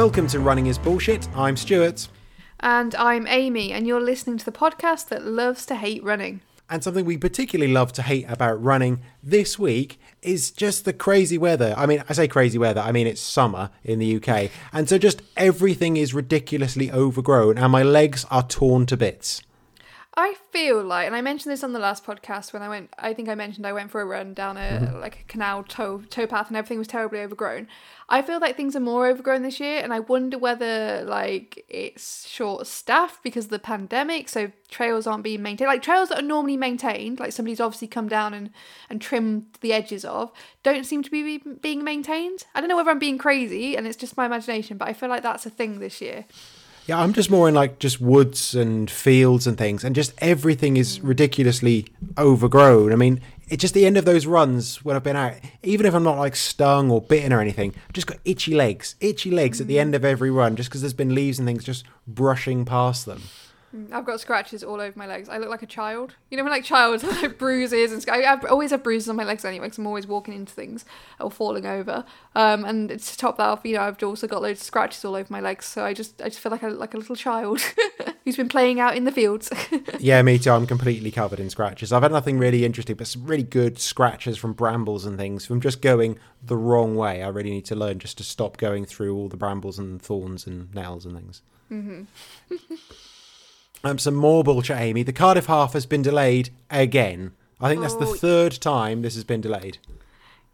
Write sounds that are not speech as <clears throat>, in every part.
Welcome to Running is Bullshit. I'm Stuart. And I'm Amy, and you're listening to the podcast that loves to hate running. And something we particularly love to hate about running this week is just the crazy weather. I mean, I say crazy weather, I mean it's summer in the UK. And so just everything is ridiculously overgrown, and my legs are torn to bits. I feel like, and I mentioned this on the last podcast when I went. I think I mentioned I went for a run down a mm-hmm. like a canal tow towpath, and everything was terribly overgrown. I feel like things are more overgrown this year, and I wonder whether like it's short staff because of the pandemic, so trails aren't being maintained. Like trails that are normally maintained, like somebody's obviously come down and and trimmed the edges of, don't seem to be being maintained. I don't know whether I'm being crazy and it's just my imagination, but I feel like that's a thing this year. Yeah, I'm just more in like just woods and fields and things, and just everything is ridiculously overgrown. I mean, it's just the end of those runs when I've been out, even if I'm not like stung or bitten or anything, I've just got itchy legs, itchy legs at the mm. end of every run, just because there's been leaves and things just brushing past them. Mm, I've got scratches all over my legs. I look like a child. You know, when like child <laughs> like bruises and I have, always have bruises on my legs anyway because I'm always walking into things or falling over. Um, and to top that off, you know, I've also got loads of scratches all over my legs. So I just I just feel like a like a little child <laughs> who's been playing out in the fields. <laughs> yeah, me too. I'm completely covered in scratches. I've had nothing really interesting, but some really good scratches from brambles and things from just going the wrong way. I really need to learn just to stop going through all the brambles and thorns and nails and things. Mm-hmm. Um, some more bullshit, Amy. The Cardiff half has been delayed again. I think that's the oh. third time this has been delayed.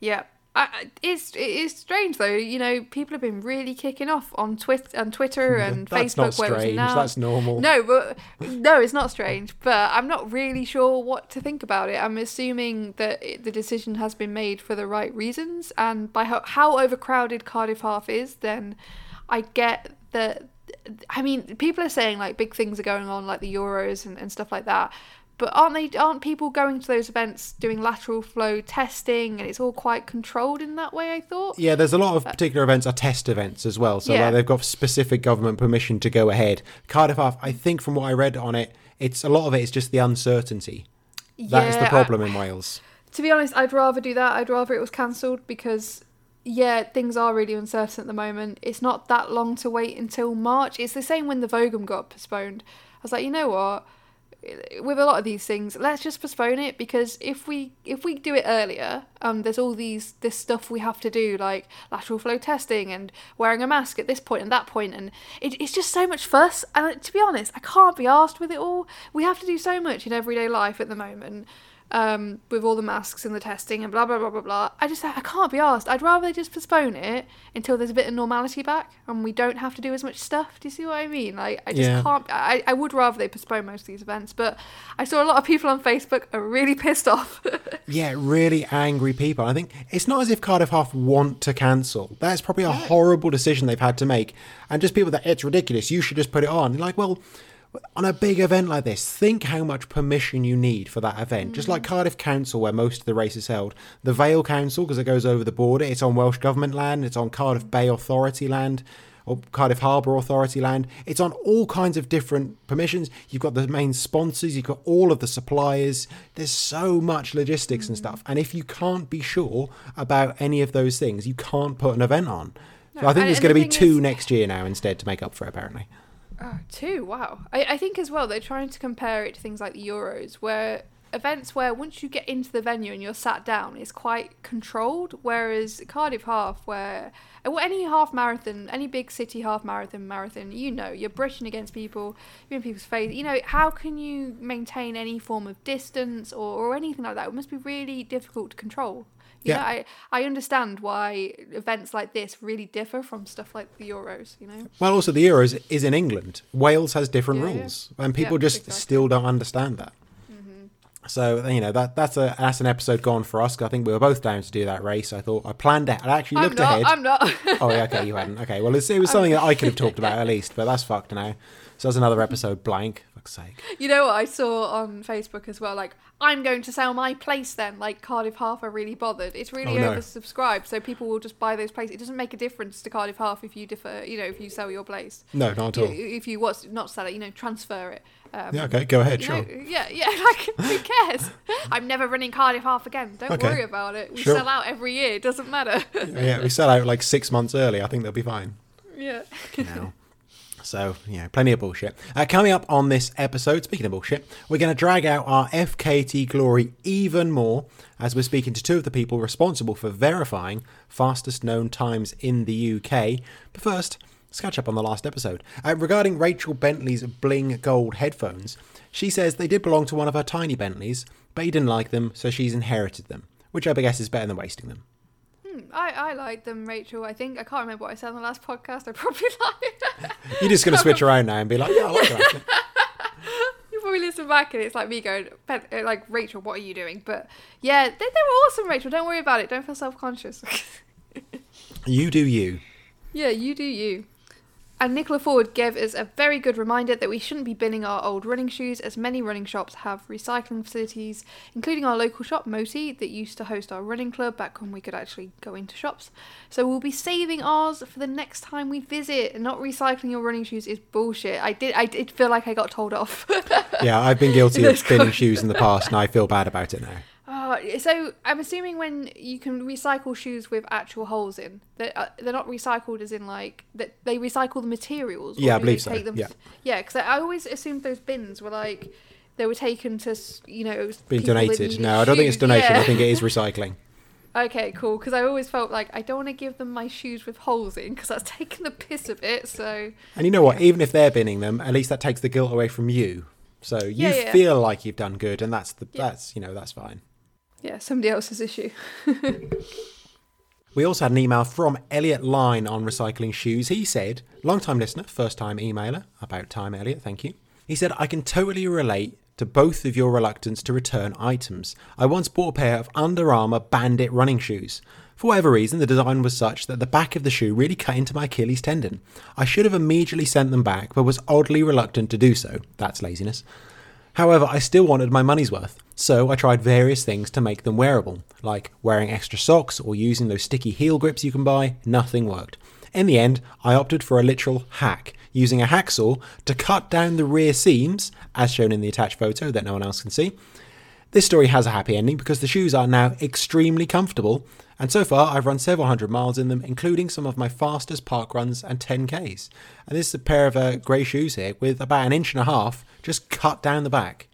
Yeah. I, it's it is strange though. You know, people have been really kicking off on Twitter, on Twitter <laughs> and That's Facebook. That's not strange. That's normal. No, but no, it's not strange. But I'm not really sure what to think about it. I'm assuming that it, the decision has been made for the right reasons, and by how, how overcrowded Cardiff Half is, then I get that I mean, people are saying like big things are going on, like the Euros and, and stuff like that. But aren't they? Aren't people going to those events doing lateral flow testing, and it's all quite controlled in that way? I thought. Yeah, there's a lot of uh, particular events are test events as well, so yeah. like, they've got specific government permission to go ahead. Cardiff I think, from what I read on it, it's a lot of it is just the uncertainty. Yeah, that is the problem I, in Wales. To be honest, I'd rather do that. I'd rather it was cancelled because yeah, things are really uncertain at the moment. It's not that long to wait until March. It's the same when the Vogum got postponed. I was like, you know what? With a lot of these things, let's just postpone it because if we if we do it earlier, um, there's all these this stuff we have to do like lateral flow testing and wearing a mask at this point and that point, and it, it's just so much fuss. And to be honest, I can't be asked with it all. We have to do so much in everyday life at the moment um, with all the masks and the testing and blah blah blah blah blah. I just I can't be asked. I'd rather they just postpone it until there's a bit of normality back and we don't have to do as much stuff. Do you see what I mean? Like I just yeah. can't. I, I would rather they postpone most of these events, but I saw a lot of people on Facebook are really <laughs> pissed off. yeah, really angry people. I think it's not as if Cardiff Half want to cancel. That's probably a horrible decision they've had to make, and just people that it's ridiculous. You should just put it on. like, well on a big event like this, think how much permission you need for that event. Mm. Just like mm. Cardiff Council, where most of the race is held, the Vale Council, because it goes over the border, it's on Welsh Government land, it's on Cardiff Bay Authority land, or Cardiff Harbour Authority land. It's on all kinds of different permissions. You've got the main sponsors, you've got all of the suppliers. There's so much logistics mm. and stuff. And if you can't be sure about any of those things, you can't put an event on. No, so I think there's going to be two is... next year now instead to make up for it, apparently. Oh, two. Wow. I, I think as well they're trying to compare it to things like the Euros, where events where once you get into the venue and you're sat down, it's quite controlled. Whereas Cardiff Half, where uh, well, any half marathon, any big city half marathon, marathon, you know, you're brushing against people, you're in people's face. You know, how can you maintain any form of distance or, or anything like that? It must be really difficult to control. You yeah. Know, I, I understand why events like this really differ from stuff like the Euros, you know? Well, also, the Euros is in England. Wales has different yeah, rules, yeah. and people just exactly. still don't understand that. Mm-hmm. So you know that that's a that's an episode gone for us. I think we were both down to do that race. I thought I planned it. I actually looked I'm not, ahead. I'm not. <laughs> oh yeah, okay, you hadn't. Okay, well it was <laughs> something that I could have talked about at least, but that's fucked now. So that's another episode blank. Fuck's sake. You know what I saw on Facebook as well? Like, I'm going to sell my place then. Like, Cardiff Half are really bothered. It's really oh, no. oversubscribed, so people will just buy those places. It doesn't make a difference to Cardiff Half if you defer, you know, if you sell your place. No, not at all. If you what's not sell it, you know, transfer it. Um, yeah, okay, go ahead, sure. Know, yeah, yeah, <laughs> like, who cares? <laughs> I'm never running Cardiff Half again. Don't okay. worry about it. We sure. sell out every year. It doesn't matter. yeah, we sell out like six months early. I think they'll be fine. Yeah. now. So, yeah, plenty of bullshit. Uh, coming up on this episode, speaking of bullshit, we're going to drag out our FKT glory even more as we're speaking to two of the people responsible for verifying fastest known times in the UK. But first, let's catch up on the last episode. Uh, regarding Rachel Bentley's bling gold headphones, she says they did belong to one of her tiny Bentleys, but he didn't like them, so she's inherited them, which I guess is better than wasting them. I, I like them, Rachel. I think I can't remember what I said on the last podcast. I probably <laughs> lied. You're just going to switch around now and be like, yeah, I like them. actually." <laughs> you probably listen back and it's like me going, uh, like Rachel, what are you doing? But yeah, they, they were awesome, Rachel. Don't worry about it. Don't feel self conscious. <laughs> You do you. yeah, you do you. And Nicola Ford gave us a very good reminder that we shouldn't be binning our old running shoes, as many running shops have recycling facilities, including our local shop, Moti, that used to host our running club back when we could actually go into shops. So we'll be saving ours for the next time we visit. And not recycling your running shoes is bullshit. I did, I did feel like I got told off. <laughs> Yeah, I've been guilty <laughs> of spinning shoes in the past, and I feel bad about it now. Oh, so I'm assuming when you can recycle shoes with actual holes in, they're, uh, they're not recycled as in like that they recycle the materials. or Yeah, I believe so, yeah. yeah, because I always assumed those bins were like they were taken to you know Being donated. No, I don't think it's donation. Yeah. I think it is <laughs> recycling. okay, cool. Because I always felt like I don't want to give them my shoes with holes in because that's <laughs> taking the piss a bit. So And you know what? Even if they're binning them, at least that takes the guilt away from you. So you Yeah, yeah. feel like you've done good, and that's the that's you know that's fine. Yeah, somebody else's issue. <laughs> We also had an email from Elliot Line on recycling shoes. He said, long time listener, first time emailer, about time, Elliot, thank you. He said, I can totally relate to both of your reluctance to return items. I once bought a pair of Under Armour Bandit running shoes. For whatever reason, the design was such that the back of the shoe really cut into my Achilles tendon. I should have immediately sent them back, but was oddly reluctant to do so. That's laziness. However, I still wanted my money's worth, so I tried various things to make them wearable, like wearing extra socks or using those sticky heel grips you can buy. Nothing worked. In the end, I opted for a literal hack, using a hacksaw to cut down the rear seams, as shown in the attached photo that no one else can see. This story has a happy ending because the shoes are now extremely comfortable, and so far I've run several hundred miles in them, including some of my fastest park runs and 10Ks. And this is a pair of uh, grey shoes here with about an inch and a half just cut down the back.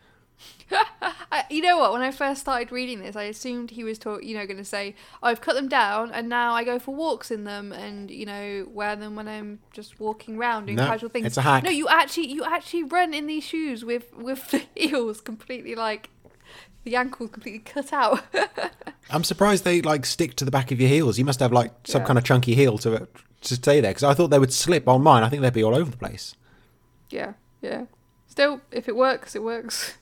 <laughs> I, you know what? When I first started reading this, I assumed he was talk, you know, going to say, oh, "I've cut them down, and now I go for walks in them, and you know, wear them when I'm just walking around doing No, casual things." it's a hack. No, you actually, you actually run in these shoes with with <laughs> the heels completely like the ankles completely cut out. <laughs> I'm surprised they like stick to the back of your heels. You must have like some Yeah. kind of chunky heel to to stay there because I thought they would slip on mine. I think they'd be all over the place. yeah, yeah. Still, if it works, it works.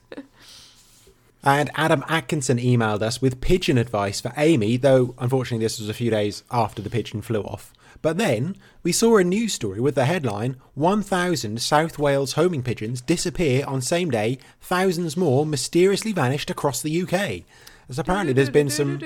And Adam Atkinson emailed us with pigeon advice for Amy, though unfortunately this was a few days after the pigeon flew off. But then we saw a news story with the headline 1,000 South Wales homing pigeons disappear on same day, thousands more mysteriously vanished across the UK. As apparently there's been some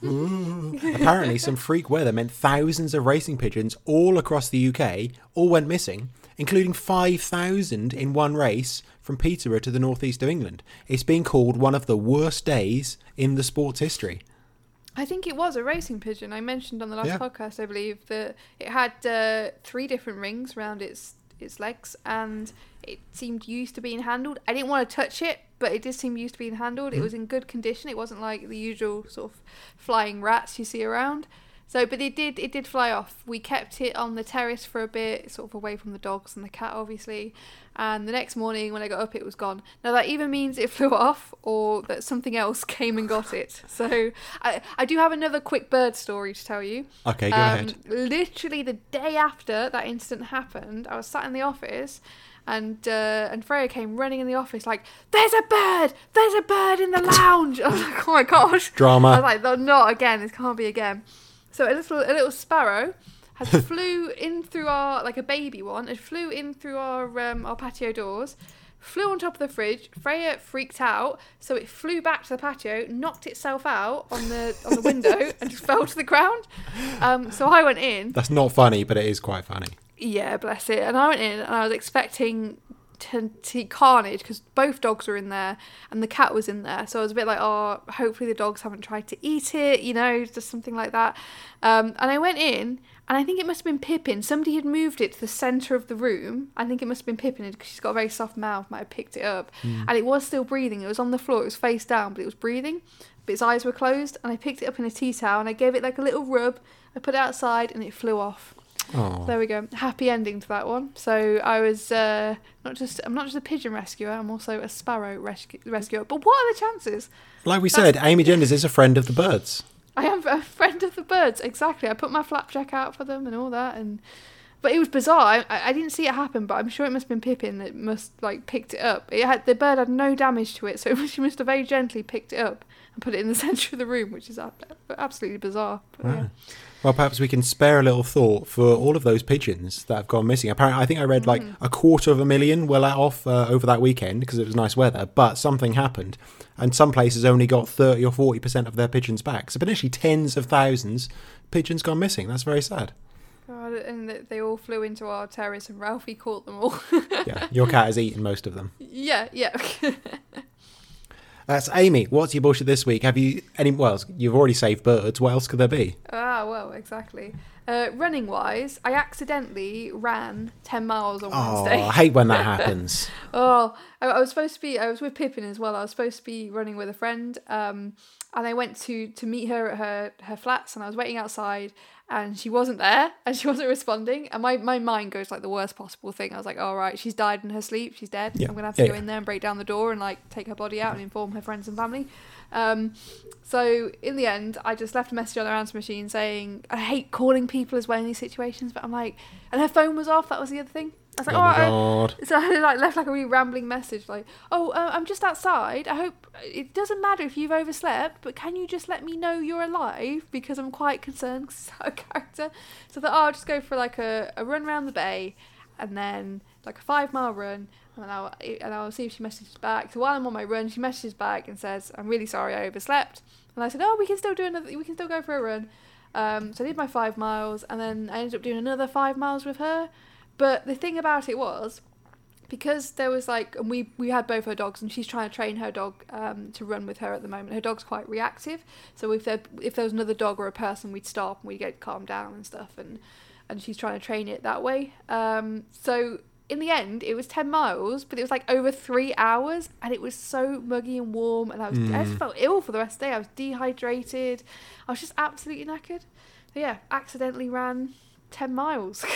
<laughs> apparently some freak weather meant thousands of racing pigeons all across the UK all went missing, including 5,000 in one race from Peterborough to the northeast of England. It's been called one of the worst days in the sport's history. I think it was a racing pigeon. I mentioned on the last Yeah. podcast, I believe, that it had uh, three different rings around its its legs, and it seemed used to being handled. I didn't want to touch it, but it did seem used to being handled. It was in good condition. It wasn't like the usual sort of flying rats you see around. So, but it did it did fly off. We kept it on the terrace for a bit, sort of away from the dogs and the cat, obviously. And the next morning when I got up, it was gone. Now that either means it <laughs> flew off or that something else <laughs> came and got it. So I I do have another quick bird story to tell you. Okay, go Um, ahead. Literally the day after that incident happened, I was sat in the office. And uh, and Freya came running in the office like, "There's a bird! There's a bird in the lounge!" <laughs> I was like, "Oh my gosh!" Drama. I was like, "No, not again! This can't be again." So a little a little sparrow has <laughs> flew in through our like a baby one. It flew in through our um, our patio doors, flew on top of the fridge. Freya freaked out, so it flew back to the patio, knocked itself out on the on the window, <laughs> and just fell to the ground. Um, so I went in. That's not funny, but it is quite funny. Yeah, bless it. And I went in and I was expecting to see carnage because both dogs were in there and the cat was in there. So I was a bit like, oh, hopefully the dogs haven't tried to eat it, you know, just something like that. Um, and I went in and I think it must have been Pippin. Somebody had moved it to the centre of the room. I think it must have been Pippin because she's got a very soft mouth, might have picked it up. And it was still breathing. It was on the floor, it was face down, but it was breathing. But its eyes were closed. And I picked it up in a tea towel and I gave it like a little rub. I put it outside and it flew off. Oh, There we go. Happy ending to that one. So I was uh, not just I'm not just a pigeon rescuer. I'm also a sparrow rescue, rescuer. But what are the chances? like we said, Amy Genders is a friend of the birds. I am a friend of the birds. Exactly. I put my flapjack out for them and all that. And but it was bizarre. I, I didn't see it happen, but I'm sure it must have been Pippin that must like picked it up. It had the bird had no damage to it, so <laughs> she must have very gently picked it up and put it in the <laughs> centre of the room, which is absolutely bizarre. But, yeah. Well, perhaps we can spare a little thought for all of those pigeons that have gone missing. Apparently, I think I read like Mm. a quarter of a million were let off uh, over that weekend because it was nice weather, but something happened, and some places only got 30 or 40% of their pigeons back. So, potentially tens of thousands pigeons gone missing. That's very sad. God, and they all flew into our terrace, and Ralphie caught them all. Yeah, your cat <laughs> has eaten most of them. yeah, yeah. <laughs> That's Amy. What's your bullshit this week? Have you any? Well, you've already saved birds. What else could there be? ah, well, exactly. Uh, running wise, I accidentally ran 10 miles on Oh, Wednesday. I hate when that <laughs> happens. Oh, I, I was supposed to be. I was with Pippin as well. I was supposed to be running with a friend, um, and I went to to meet her at her her flats, and I was waiting outside, and she wasn't there, <laughs> and she wasn't responding, and my, my mind goes like the worst possible thing. I was like, all right, she's died in her sleep, she's dead. Yeah, I'm gonna have to yeah, go yeah. in there and break down the door and like take her body out and inform her friends and family. Um, so in the end, I just left a message on her answer machine saying, I hate calling people as well in these situations, but I'm like, and her phone was off. That was the other thing. I was like, oh oh, my I- god. so I like left like a really rambling message, like, "Oh, uh, I'm just outside. I hope it doesn't matter if you've overslept, but can you just let me know you're alive because I'm quite concerned 'cause it's <laughs> our character." So that oh, I'll just go for like a, a run around the bay, and then like a five mile run, and then I'll and I'll see if she messages back. So while I'm on my run, she messages back and says, "I'm really sorry I overslept," and I said, "Oh, we can still do another. We can still go for a run." Um, so I did my five miles, and then I ended up doing another five miles with her. But the thing about it was, because there was like, and we we had both her dogs, and she's trying to train her dog um, to run with her at the moment. Her dog's quite reactive, so if there if there was another dog or a person, we'd stop and we'd get calmed down and stuff, and and she's trying to train it that way. Um, so in the end, it was ten miles, but it was like over three hours, and it was so muggy and warm, and I was I just felt ill for the rest of the day. I was dehydrated. I was just absolutely knackered. But yeah, accidentally ran ten miles. <laughs>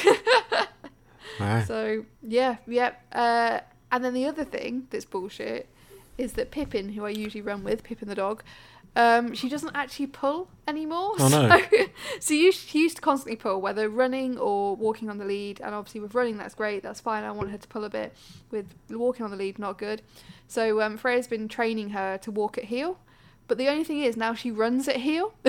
Wow. So yeah, yep. Uh, and then the other thing that's bullshit is that Pippin, who I usually run with, Pippin the dog, um, she doesn't actually pull anymore. Oh, no. <laughs> So, so you, she used to constantly pull, whether running or walking on the lead. And obviously with running, that's great. That's fine. I want her to pull a bit. With walking on the lead, not good. So um, Freya's been training her to walk at heel. But the only thing is now she runs at heel. <laughs>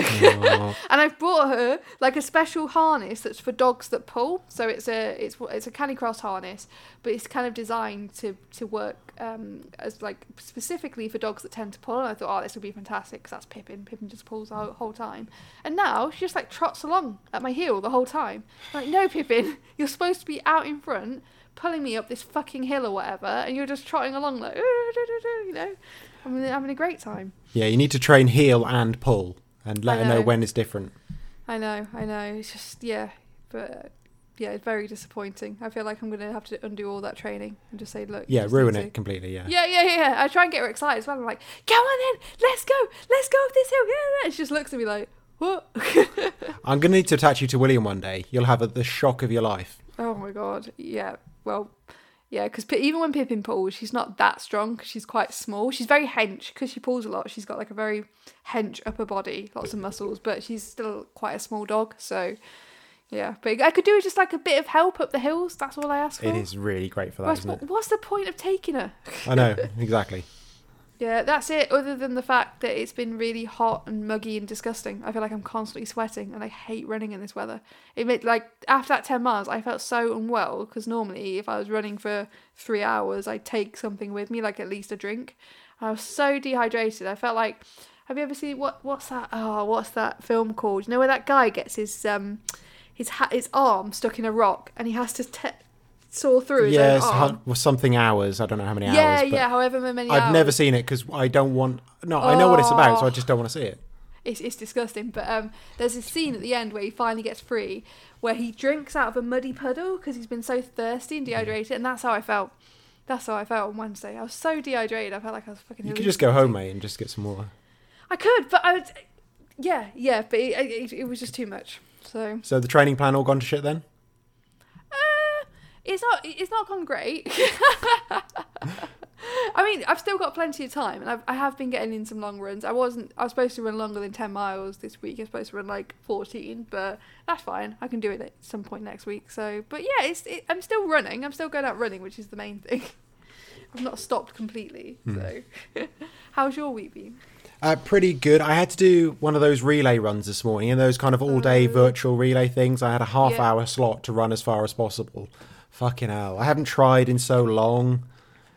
And I've brought her like a special harness that's for dogs that pull. So it's a it's it's a canicross harness, but it's kind of designed to to work um, as like specifically for dogs that tend to pull. And I thought, oh, this would be fantastic because that's Pippin. Pippin just pulls the whole, whole time. And now she just like trots along at my heel the whole time. I'm like, no, Pippin, <laughs> you're supposed to be out in front. Pulling me up this fucking hill or whatever, and you're just trotting along like, <laughs> you know, I'm having a great time. Yeah, you need to train heel and pull and let I her know know. when it's different. I know, I know. It's just yeah, but uh, yeah, it's very disappointing. I feel like I'm gonna have to undo all that training and just say, look. Yeah, ruin to- it completely. Yeah. Yeah, yeah, yeah. I try and get her excited as well. I'm like, go on then, let's go, let's go up this hill. Yeah, yeah. She just looks at me like, what? <laughs> I'm gonna need to attach you to William one day. You'll have a, the shock of your life. oh my god. Yeah. Well. Yeah, because even when Pippin pulls, she's not that strong because she's quite small. She's very hench because she pulls a lot. She's got like a very hench upper body, lots of muscles, but she's still quite a small dog. So, yeah. But I could do just like a bit of help up the hills. That's all I ask for. It is really great for that, What's, isn't it? what's the point of taking her? I know <laughs> exactly. Yeah, that's it. Other than the fact that it's been really hot and muggy and disgusting, I feel like I'm constantly sweating, and I hate running in this weather. It made like after that ten miles, I felt so unwell because normally if I was running for three hours, I'd take something with me, like at least a drink. I was so dehydrated. I felt like. Have you ever seen what? What's that? Oh, what's that film called? You know where that guy gets his um, his ha- his arm stuck in a rock, and he has to te- saw through Yes, own arm. hu- something hours. I don't know how many yeah, hours. Yeah, yeah. However many I've hours. never seen it because I don't want. No, I know what it's about, so I Oh. just don't want to see it. It's, it's disgusting. But um, there's this scene at the end where he finally gets free, where he drinks out of a muddy puddle because he's been so thirsty and dehydrated, and that's how I felt. That's how I felt on Wednesday. I was so dehydrated. I felt like I was fucking. You could just go home, mate, and just get some water. I could, but I would. Yeah, yeah, but it, it, it was just too much. So So the training plan all gone to shit then? It's not. It's not gone great. <laughs> I mean, I've still got plenty of time, and I've, I have been getting in some long runs. I wasn't. I was supposed to run longer than ten miles this week. I was supposed to run like fourteen, but that's fine. I can do it at some point next week. So, but yeah, it's. It, I'm still running. I'm still going out running, which is the main thing. <laughs> I've not stopped completely. So, <laughs> how's your week been? Uh, pretty good. I had to do one of those relay runs this morning, and those kind of all-day Oh. virtual relay things. I had a half-hour slot to run as far as possible. Fucking hell! I haven't tried in so long,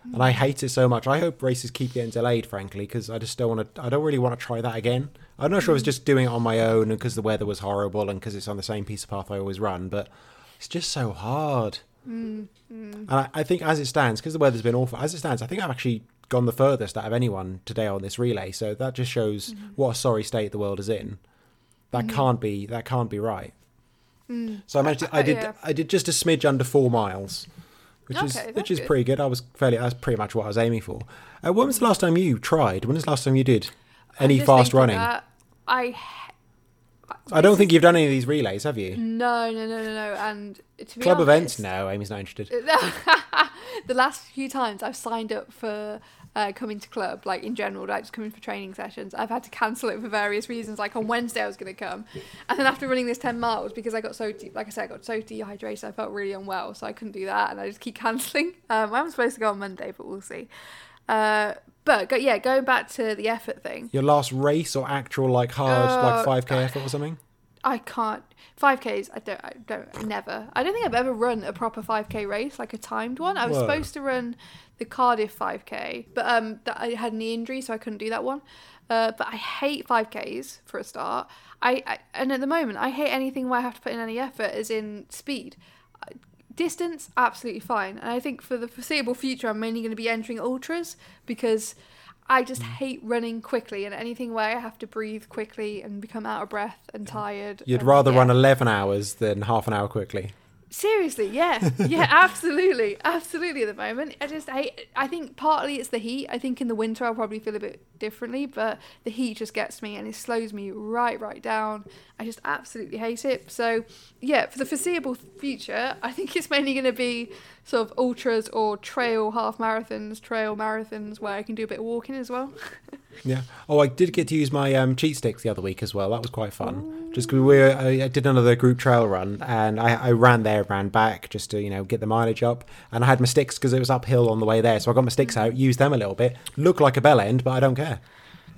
and I hate it so much. I hope races keep getting delayed, frankly, because I just don't want to. I don't really want to try that again. I'm not sure I was just doing it on my own, and because the weather was horrible, and because it's on the same piece of path I always run, but it's just so hard. Mm-hmm. And I, I think as it stands, because the weather's been awful, as it stands, I think I've actually gone the furthest out of anyone today on this relay. So that just shows mm-hmm. what a sorry state the world is in. That mm-hmm. can't be that can't be right. So I managed. To, I did. yeah. I did just a smidge under four miles, which is which is good. pretty good. I was fairly. That's pretty much what I was aiming for. Uh, when was the last time you tried? When was the last time you did any fast running? that I. I don't think you've done any of these relays, have you? No, no, no, no, no. And to be Club events? honest, No, Amy's not interested. <laughs> the last few times I've signed up for uh, coming to club, like in general, like just coming for training sessions, I've had to cancel it for various reasons. Like on Wednesday, I was going to come, and then after running this ten miles, because I got so de- like I said, I got so dehydrated, I felt really unwell, so I couldn't do that, and I just keep <laughs> cancelling. Um, I'm supposed to go on Monday, but we'll see. Uh, but go, yeah, going back to the effort thing, Your last race or actual like hard Uh, like five k effort or something? I can't. 5Ks, I don't, I don't, never. I don't think I've ever run a proper 5K race, like a timed one. I was Whoa. supposed to run the Cardiff 5K, but um, that I had a knee injury, so I couldn't do that one. Uh, but I hate 5Ks for a start. I, I and at the moment, I hate anything where I have to put in any effort, as in speed. Distance, absolutely fine. And I think for the foreseeable future, I'm mainly going to be entering ultras because I just Mm. hate running quickly and anything where I have to breathe quickly and become out of breath and tired. You'd and- rather yeah. run 11 hours than half an hour quickly. Seriously, yeah, yeah, <laughs> absolutely, absolutely. At the moment, I just hate. I think partly it's the heat. I think in the winter I'll probably feel a bit differently, but the heat just gets me and it slows me right, right down. I just absolutely hate it. So, yeah, for the foreseeable future, I think it's mainly going to be sort of ultras or trail half marathons, trail marathons where I can do a bit of walking as well. <laughs> Yeah. Oh, I did get to use my um, cheat sticks the other week as well. That was quite fun. Just because we were, I I did another group trail run and I, I ran there, ran back just to you know get the mileage up. And I had my sticks because it was uphill on the way there, so I got my sticks out, used them a little bit. Look like a bell end, but I don't care.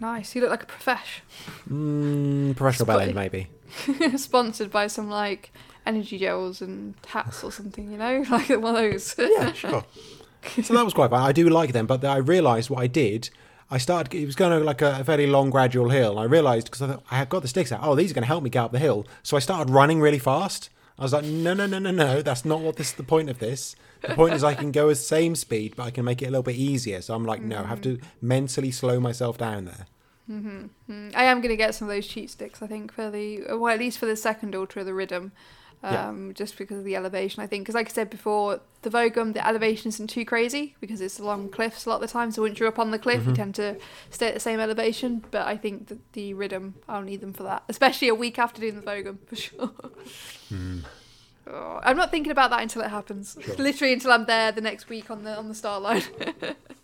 Nice. You look like a profesh. Mm, professional bell end, maybe. <laughs> Sponsored by some like energy gels and hats or something, you know, <laughs> like one of those. Yeah, sure. so that was quite fun. I do like them, but I realised what I did. I started. It was going to like a, a fairly long, gradual hill. And I realised because I thought I had got the sticks out. Oh, these are going to help me get up the hill. So I started running really fast. I was like, no, no, no, no, no. That's not what this. The point of this. The point is I can go at the same speed, but I can make it a little bit easier. So I'm like, no, I have to mentally slow myself down there. Mm-hmm. I am going to get some of those cheat sticks, I think, for the, well, at least for the second ultra, of the Rhythm. Yeah. Um, just because of the elevation, I think. Because, like I said before, the Vogum, the elevation isn't too crazy because it's along cliffs a lot of the time. So once you're up on the cliff, Mm-hmm. you tend to stay at the same elevation. But I think that the Rhythm, I'll need them for that, especially a week after doing the Vogum <laughs> for sure. Oh, I'm not thinking about that until it happens. Sure. <laughs> Literally until I'm there the next week on the on the start line. <laughs>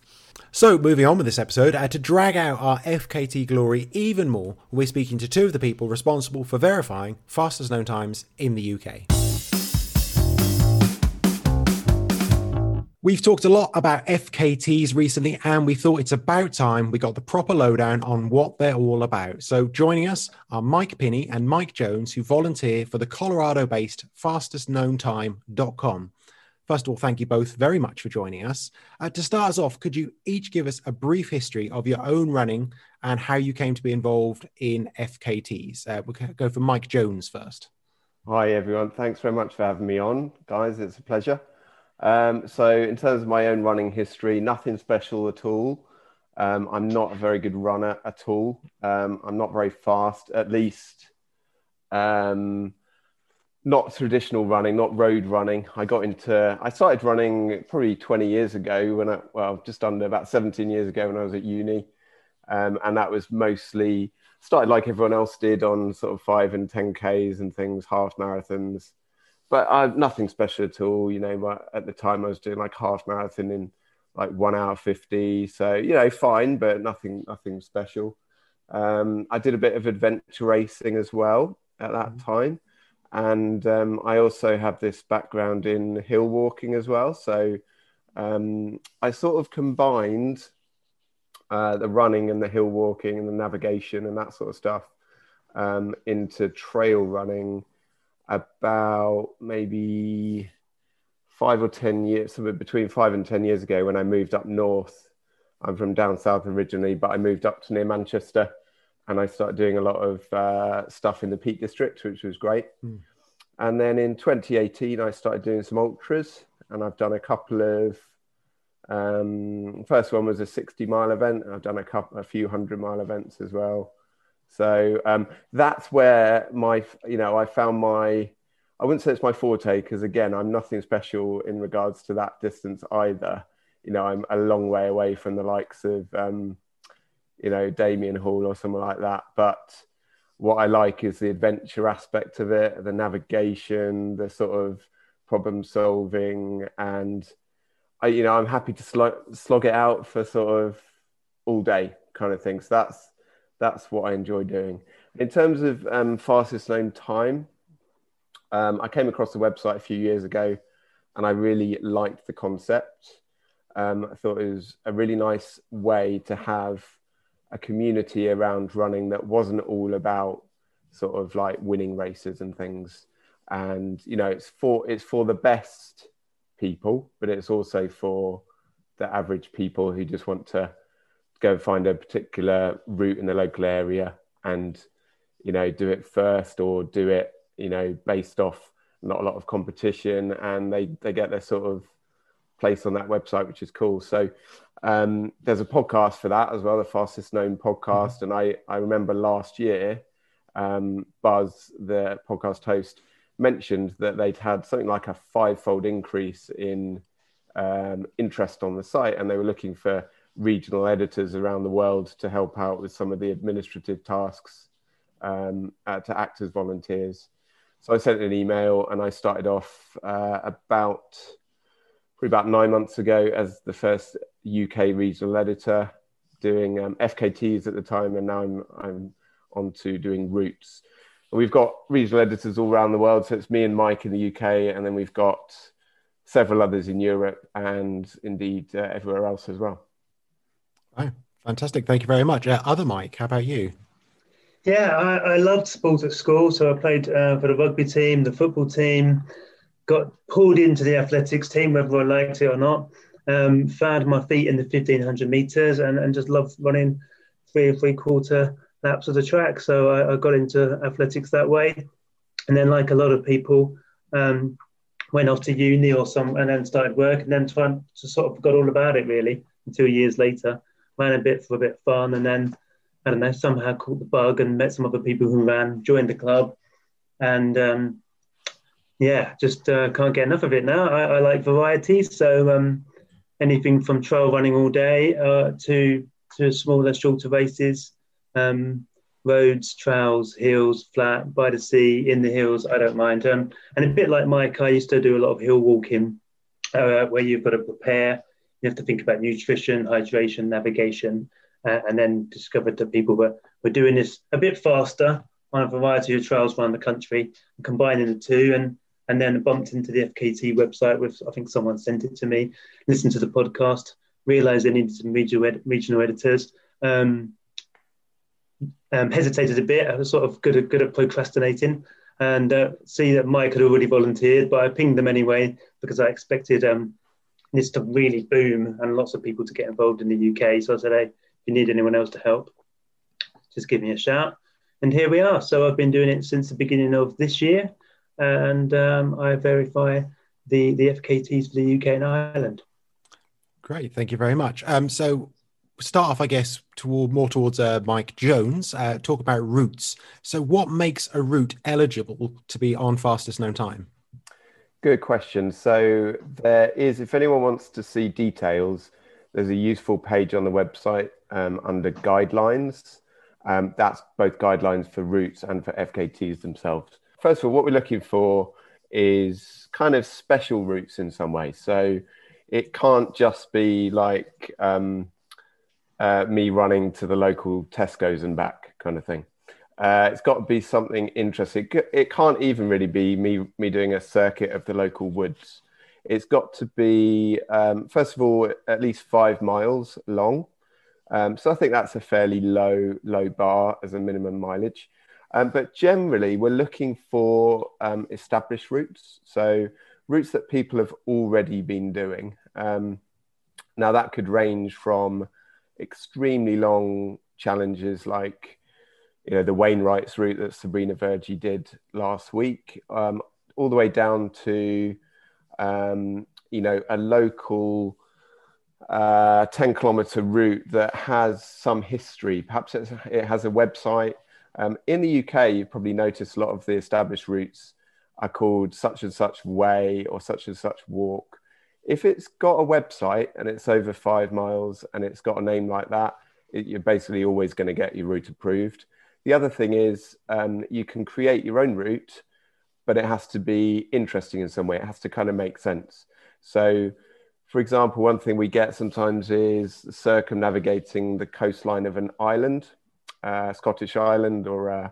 So, moving on with this episode, uh, to drag out our FKT glory even more, we're speaking to two of the people responsible for verifying fastest known times in the UK. We've talked a lot about FKTs recently, and we thought it's about time we got the proper lowdown on what they're all about. So, joining us are Mike Pinney and Mike Jones, who volunteer for the Colorado based fastestknowntime.com. First of all, thank you both very much for joining us. Uh, to start us off, could you each give us a brief history of your own running and how you came to be involved in FKTs? Uh, we'll go for Mike Jones first. Hi, everyone. Thanks very much for having me on, guys. It's a pleasure. Um, so, in terms of my own running history, nothing special at all. Um, I'm not a very good runner at all. Um, I'm not very fast, at least um, not traditional running, not road running. I got into, I started running probably 20 years ago when I, well, just under about 17 years ago when I was at uni. Um, and that was mostly started like everyone else did on sort of five and 10 Ks and things, half marathons. But I nothing special at all. You know, at the time I was doing like half marathon in like one hour 50. So, you know, fine, but nothing, nothing special. Um, I did a bit of adventure racing as well at that mm-hmm. time. And um, I also have this background in hill walking as well. So um, I sort of combined uh, the running and the hill walking and the navigation and that sort of stuff um, into trail running about maybe five or 10 years, so between five and 10 years ago when I moved up north. I'm from down south originally, but I moved up to near Manchester and I started doing a lot of uh, stuff in the Peak District, which was great. Mm. And then in 2018, I started doing some ultras, and I've done a couple of. Um, first one was a 60 mile event. I've done a couple, a few hundred mile events as well. So um, that's where my, you know, I found my. I wouldn't say it's my forte because again, I'm nothing special in regards to that distance either. You know, I'm a long way away from the likes of. Um, you know, Damian Hall or someone like that. But what I like is the adventure aspect of it, the navigation, the sort of problem solving, and I, you know, I'm happy to slog, slog it out for sort of all day kind of thing. So that's that's what I enjoy doing. In terms of um, fastest known time, um, I came across the website a few years ago, and I really liked the concept. Um, I thought it was a really nice way to have a community around running that wasn't all about sort of like winning races and things. And you know it's for it's for the best people but it's also for the average people who just want to go find a particular route in the local area and you know do it first or do it you know based off not a lot of competition. And they they get their sort of place on that website which is cool. So um, there's a podcast for that as well, the fastest known podcast. Mm-hmm. And I, I remember last year, um, Buzz, the podcast host, mentioned that they'd had something like a five-fold increase in um, interest on the site, and they were looking for regional editors around the world to help out with some of the administrative tasks um, uh, to act as volunteers. So I sent an email, and I started off uh, about probably about nine months ago as the first UK regional editor, doing um, FKTs at the time, and now I'm I'm on to doing routes. And we've got regional editors all around the world, so it's me and Mike in the UK, and then we've got several others in Europe and indeed uh, everywhere else as well. Oh, fantastic! Thank you very much. Uh, other Mike, how about you? Yeah, I, I loved sport at school, so I played uh, for the rugby team, the football team, got pulled into the athletics team, whether I liked it or not. Um, found my feet in the 1500 meters and, and just loved running three and three quarter laps of the track. So I, I, got into athletics that way. And then, like a lot of people, um, went off to uni or some and then started work and then to sort of got all about it really until years later. Ran a bit for a bit of fun and then I don't know, somehow caught the bug and met some other people who ran, joined the club and um, yeah, just uh, can't get enough of it now. I, I like variety, so um, anything from trail running all day uh, to to smaller, shorter races, um, roads, trails, hills, flat, by the sea, in the hills. I don't mind. Um, and a bit like Mike, I used to do a lot of hill walking, uh, where you've got to prepare. You have to think about nutrition, hydration, navigation, uh, and then discovered that people were, were doing this a bit faster on a variety of trails around the country, combining the two. And and then bumped into the FKT website with I think someone sent it to me, listened to the podcast, realized they needed some regional editors. Um, um, hesitated a bit. I was sort of good at, good at procrastinating and uh, see that Mike had already volunteered, but I pinged them anyway because I expected um, this to really boom and lots of people to get involved in the UK. So I said, hey, if you need anyone else to help, just give me a shout. And here we are. So I've been doing it since the beginning of this year and um, I verify the the FKTs for the UK and Ireland. Great, thank you very much. Um, so start off, I guess, toward more towards uh, Mike Jones. Uh, talk about routes. So, what makes a route eligible to be on fastest known time? Good question. So, there is, if anyone wants to see details, there's a useful page on the website um, under guidelines. Um, that's both guidelines for routes and for FKTs themselves. First of all, what we're looking for is kind of special routes in some way. So, it can't just be like um, uh, me running to the local Tesco's and back kind of thing. Uh, it's got to be something interesting. It can't even really be me me doing a circuit of the local woods. It's got to be um, first of all at least five miles long. Um, so I think that's a fairly low low bar as a minimum mileage. Um, but generally, we're looking for um, established routes. So routes that people have already been doing. Um, now that could range from extremely long challenges like you know the Wainwrights route that Sabrina Verjee did last week, um, all the way down to um, you know a local uh, 10 kilometer route that has some history. Perhaps it has a website. Um, in the UK, you've probably noticed a lot of the established routes are called such and such way or such and such walk if it's got a website and it's over five miles and it's got a name like that, it, you're basically always going to get your route approved. The other thing is um, you can create your own route, but it has to be interesting in some way. It has to kind of make sense. So, for example, one thing we get sometimes is circumnavigating the coastline of an island, uh, Scottish island, or uh,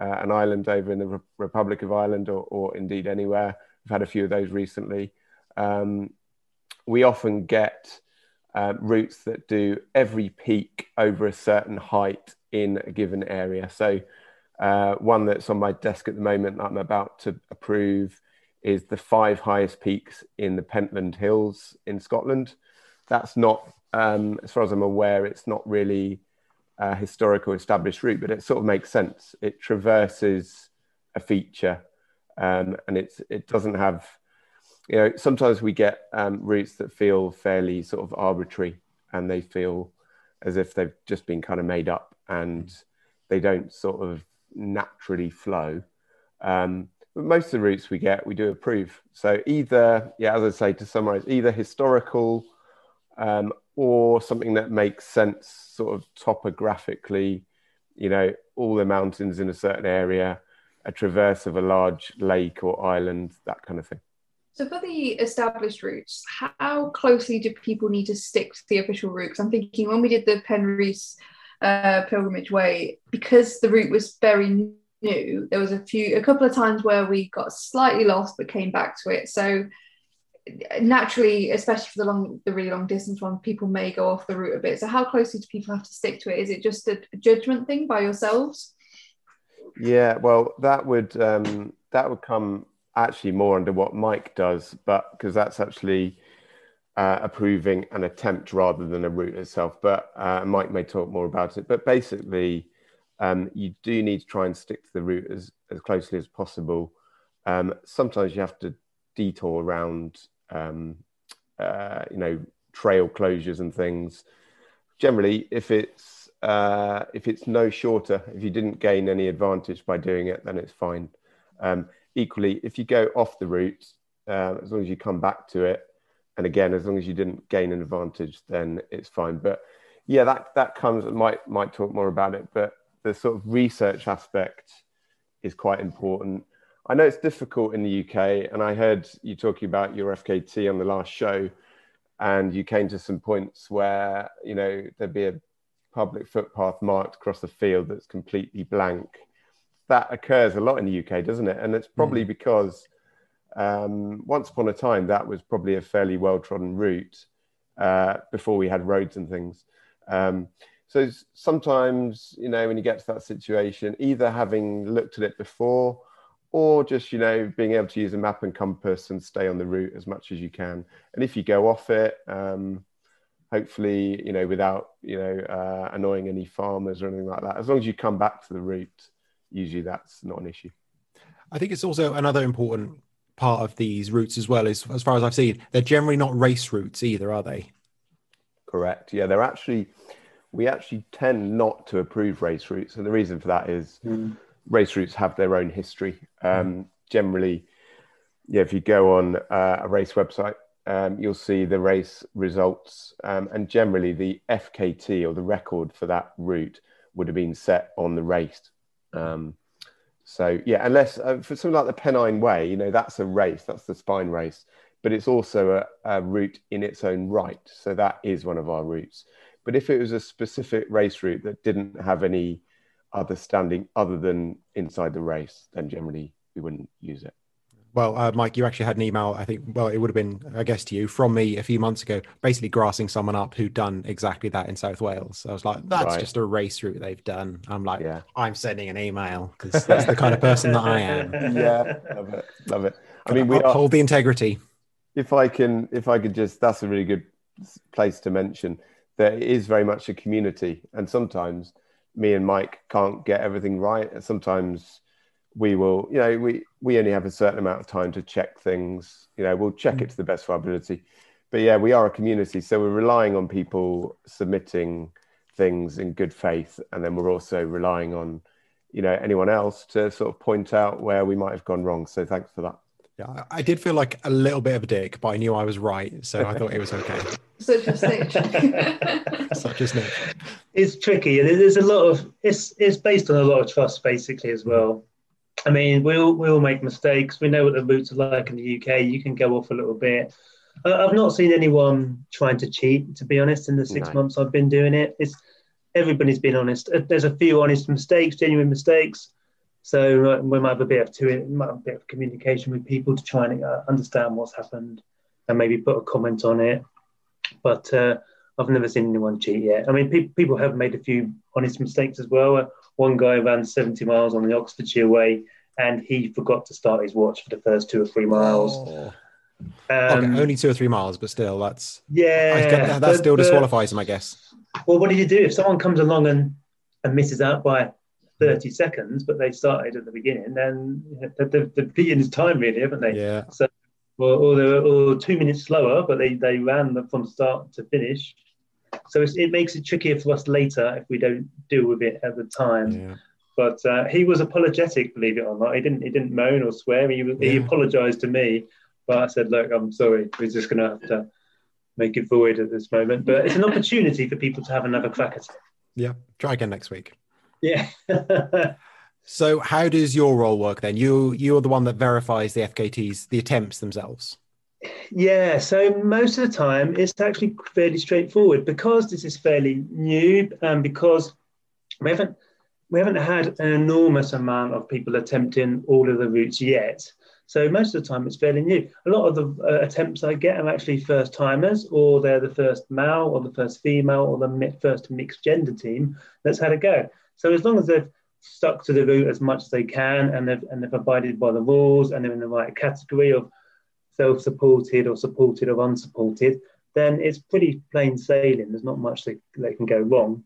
uh, an island over in the Re- Republic of Ireland, or, or, indeed anywhere. We've had a few of those recently. Um, we often get uh, routes that do every peak over a certain height in a given area. So, one that's on my desk at the moment that I'm about to approve is the five highest peaks in the Pentland Hills in Scotland. That's not, um, as far as I'm aware, it's not really a historical established route, but it sort of makes sense. It traverses a feature um, and it's, it doesn't have you know, sometimes we get um, routes that feel fairly sort of arbitrary and they feel as if they've just been kind of made up and they don't sort of naturally flow. Um, but most of the routes we get, we do approve. So either, yeah, as I say, to summarize, either historical um, or something that makes sense sort of topographically, you know, all the mountains in a certain area, a traverse of a large lake or island, that kind of thing. So for the established routes, how closely do people need to stick to the official routes? I'm thinking when we did the Penrhys uh, Pilgrimage Way, because the route was very new, there was a few, a couple of times where we got slightly lost but came back to it. So naturally, especially for the long, the really long distance one, people may go off the route a bit. So how closely do people have to stick to it? Is it just a judgment thing by yourselves? Yeah, well, that would um, that would come actually more under what Mike does, but because that's actually uh, approving an attempt rather than a route itself. But uh, Mike may talk more about it. But basically, um, you do need to try and stick to the route as, as closely as possible. Um, sometimes you have to detour around, um, uh, you know, trail closures and things. Generally, if it's uh, if it's no shorter, if you didn't gain any advantage by doing it, then it's fine. Um, equally, if you go off the route, uh, as long as you come back to it, and again, as long as you didn't gain an advantage, then it's fine. But yeah, that that comes. Mike might talk more about it, but the sort of research aspect is quite important. I know it's difficult in the UK, and I heard you talking about your FKT on the last show, and you came to some points where you know there'd be a public footpath marked across the field that's completely blank that occurs a lot in the UK, doesn't it? And it's probably mm. because um, once upon a time that was probably a fairly well trodden route uh, before we had roads and things. Um, so sometimes, you know, when you get to that situation, either having looked at it before or just, you know, being able to use a map and compass and stay on the route as much as you can. And if you go off it, um, hopefully, you know, without, you know, uh, annoying any farmers or anything like that, as long as you come back to the route, usually that's not an issue. I think it's also another important part of these routes as well. Is as far as I've seen, they're generally not race routes either, are they? Correct. Yeah, they're actually we actually tend not to approve race routes, and the reason for that is mm. Race routes have their own history. Um, mm. Generally, yeah, if you go on uh, a race website, um, you'll see the race results, um, and generally the FKT or the record for that route would have been set on the race. Um, so yeah, unless uh, for something like the Pennine Way, you know, that's a race, that's the spine race, but it's also a, a route in its own right. So that is one of our routes. But if it was a specific race route that didn't have any other standing other than inside the race, then generally we wouldn't use it. Well, uh, Mike, you actually had an email. I think, well, it would have been, I guess, to you from me a few months ago, basically grassing someone up who'd done exactly that in South Wales. So I was like, that's right. just a race route they've done. I'm like, yeah. I'm sending an email because that's the kind of person that I am. <laughs> Yeah, love it, love it. I mean, we hold the integrity. If I can, if I could just, that's a really good place to mention that it is very much a community, and sometimes me and Mike can't get everything right, and sometimes we will, you know, we we only have a certain amount of time to check things. You know, we'll check it to the best of our ability. But yeah, we are a community, so we're relying on people submitting things in good faith, and then we're also relying on, you know, anyone else to sort of point out where we might have gone wrong. So thanks for that. Yeah, I did feel like a little bit of a dick, but I knew I was right, so I thought it was okay. <laughs> Such a snitch. <laughs> Such a snitch. It's tricky, and there's a lot of it's it's based on a lot of trust, basically, as well. I mean, we all, we all make mistakes. We know what the routes are like in the UK. You can go off a little bit. I've not seen anyone trying to cheat, to be honest, in the six no. months I've been doing it. It's everybody's been honest. Uh, there's a few honest mistakes, genuine mistakes. So uh, we might have a bit of to might have a bit of communication with people to try and uh, understand what's happened and maybe put a comment on it. But uh, I've never seen anyone cheat yet. I mean, pe- people have made a few honest mistakes as well. One guy ran 70 miles on the Oxfordshire Way and he forgot to start his watch for the first two or three miles. Oh. Um, okay, only two or three miles, but still, that's yeah, that, that still disqualifies him, I guess. Well, what do you do if someone comes along and, and misses out by 30 seconds, but they started at the beginning? Then they've, they've beaten his time, really, haven't they? Yeah. So, or, or they were or two minutes slower, but they, they ran them from start to finish. So it makes it trickier for us later if we don't deal with it at the time. Yeah. But uh, he was apologetic, believe it or not. He didn't he didn't moan or swear. He yeah. he apologized to me, but I said, look, I'm sorry. We're just going to have to make it void at this moment. But it's an opportunity for people to have another crack at it. Yeah, try again next week. Yeah. <laughs> so how does your role work then? You you're the one that verifies the FKTs, the attempts themselves. Yeah, so most of the time it's actually fairly straightforward because this is fairly new and because we haven't we haven't had an enormous amount of people attempting all of the routes yet. So most of the time it's fairly new. A lot of the uh, attempts I get are actually first timers, or they're the first male, or the first female, or the first mixed gender team that's had a go. So as long as they've stuck to the route as much as they can, and they've and they've abided by the rules, and they're in the right category of self-supported or supported or unsupported, then it's pretty plain sailing. There's not much that, that can go wrong.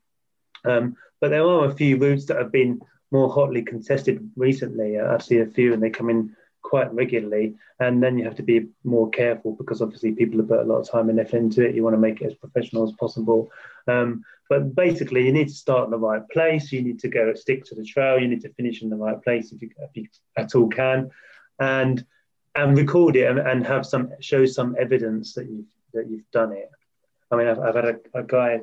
Um, but there are a few routes that have been more hotly contested recently. I've seen a few and they come in quite regularly. And then you have to be more careful because obviously people have put a lot of time and effort into it. You want to make it as professional as possible. Um, but basically, you need to start in the right place. You need to go stick to the trail. You need to finish in the right place if you, if you at all can, and and record it and, and have some show some evidence that you've that you've done it. I mean, I've, I've had a, a guy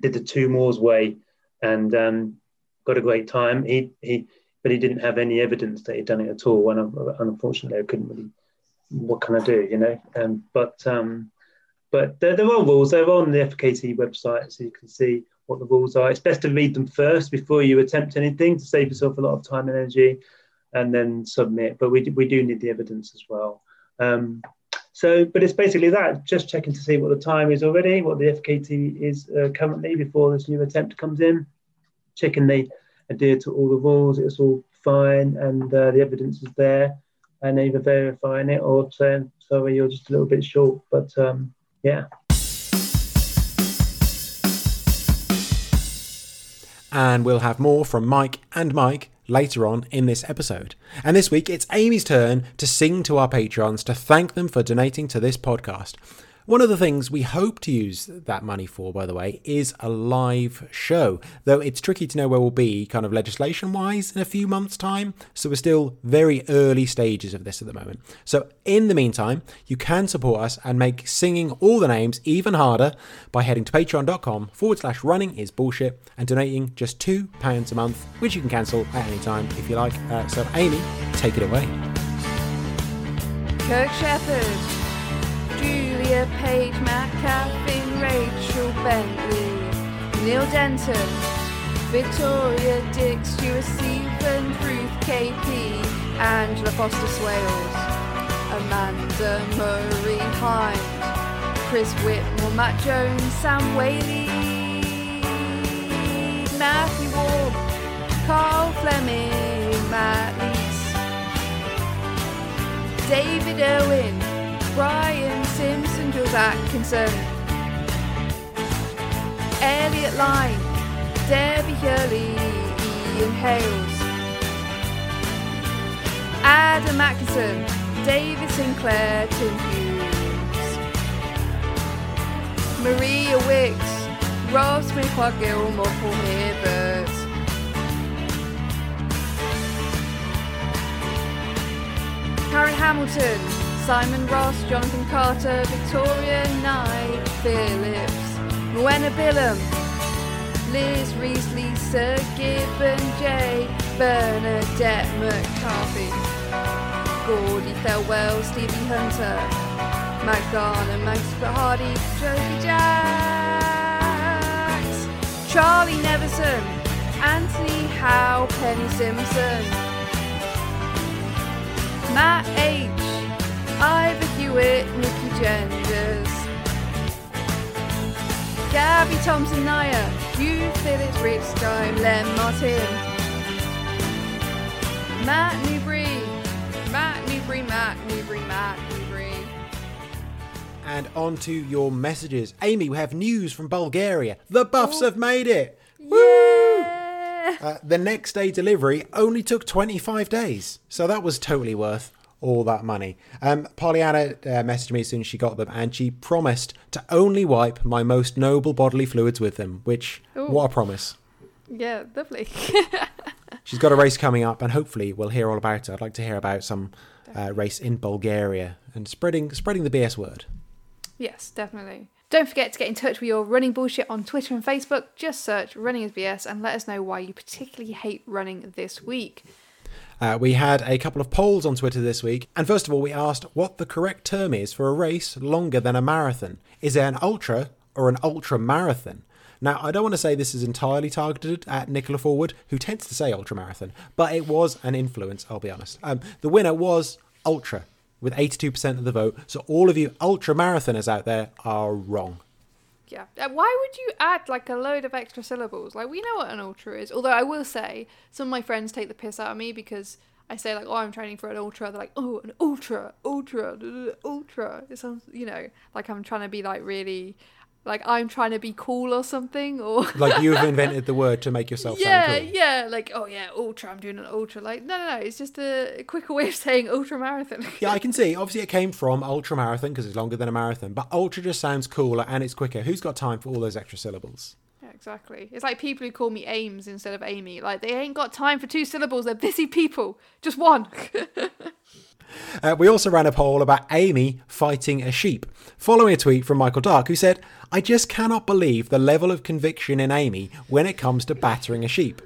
did the two Moors way and um, got a great time. He he, but he didn't have any evidence that he'd done it at all. And, unfortunately, I couldn't really. What can I do? You know. Um, but um, but there, there are rules. They're on the FKT website, so you can see what the rules are. It's best to read them first before you attempt anything to save yourself a lot of time and energy, and then submit. But we we do need the evidence as well. Um, so, but it's basically that, just checking to see what the time is already, what the FKT is uh, currently before this new attempt comes in, checking they adhere to all the rules, it's all fine, and uh, the evidence is there, and either verifying it or saying, sorry, you're just a little bit short. But um, yeah. And we'll have more from Mike and Mike later on in this episode. And this week, it's Amy's turn to sing to our patrons to thank them for donating to this podcast. One of the things we hope to use that money for, by the way, is a live show. Though it's tricky to know where we'll be, kind of legislation wise, in a few months' time. So we're still very early stages of this at the moment. So in the meantime, you can support us and make singing all the names even harder by heading to patreon.com forward slash running is bullshit and donating just £2 a month, which you can cancel at any time if you like. Uh, so, Amy, take it away. Kirk Shepherd. Julia Page, Matt Caffin, Rachel Bentley, Neil Denton, Victoria Dick, Stuart Stephen, Ruth KP, Angela Foster Swales, Amanda Murray Hind, Chris Whitmore, Matt Jones, Sam Whaley, Matthew Ward, Carl Fleming, Matt Lees, David Owen, Brian Simpson, Jules Atkinson, Elliot Line, Debbie Hurley, Ian Hales, Adam Atkinson, David Sinclair, Tim Hughes, Maria Wicks, Rob Smith, Gilmore, Paul Hibbert. Karen Hamilton, Simon Ross, Jonathan Carter, Victoria Knight, Phillips, Rowena Billum, Liz Rees, Sir Gibbon, Jay, Bernadette McCarthy, Gordy Thelwell, Stevie Hunter, Matt Garner, Max Hardy, Josie Jacks, Charlie Neverson, Anthony Howe, Penny Simpson, Matt H. Ivor Hewitt, Nikki Genders, Gabby Thompson Nair, Hugh Phillips, Rich Sky, Len Martin, Matt Newbury, Matt Newbury, Matt Newbury, Matt Newbury. And on to your messages. Amy, we have news from Bulgaria. The Buffs have made it. Yeah! Uh, the next day delivery only took 25 days. So that was totally worth all that money. Um, Pollyanna uh, messaged me as soon as she got them, and she promised to only wipe my most noble bodily fluids with them. Which, Ooh. what a promise! Yeah, lovely. <laughs> She's got a race coming up, and hopefully we'll hear all about it. I'd like to hear about some uh, race in Bulgaria and spreading spreading the BS word. yes, definitely. Don't forget to get in touch with your running bullshit on Twitter and Facebook. Just search Running as BS and let us know why you particularly hate running this week. Uh, we had a couple of polls on Twitter this week, and first of all, we asked what the correct term is for a race longer than a marathon. Is it an ultra or an ultra marathon? Now, I don't want to say this is entirely targeted at Nicola Forward, who tends to say ultra marathon, but it was an influence, I'll be honest. Um, the winner was ultra, with 82% of the vote, so all of you ultra marathoners out there are wrong. Yeah. Uh, Why would you add like a load of extra syllables? Like we know what an ultra is. Although I will say some of my friends take the piss out of me because I say like, "Oh, I'm training for an ultra." They're like, "Oh, an ultra, ultra, ultra." It sounds, you know, like I'm trying to be like really, like I'm trying to be cool or something, or <laughs> Like you've <laughs> invented the word to make yourself yeah, sound cool. yeah, like oh yeah, ultra. I'm doing an ultra. Like no, no, no. It's just a quicker <laughs> way of saying ultra marathon. Yeah, I can see. Obviously, it came from ultra marathon because it's longer than a marathon, but ultra just sounds cooler and it's quicker. Who's got time for all those extra syllables? Yeah, exactly. It's like people who call me Ames instead of Amy. Like they ain't got time for two syllables. They're busy people. Just one. Uh, we also ran a poll about Amy fighting a sheep, following a tweet from Michael Dark, who said, I just cannot believe the level of conviction in Amy when it comes to battering a sheep.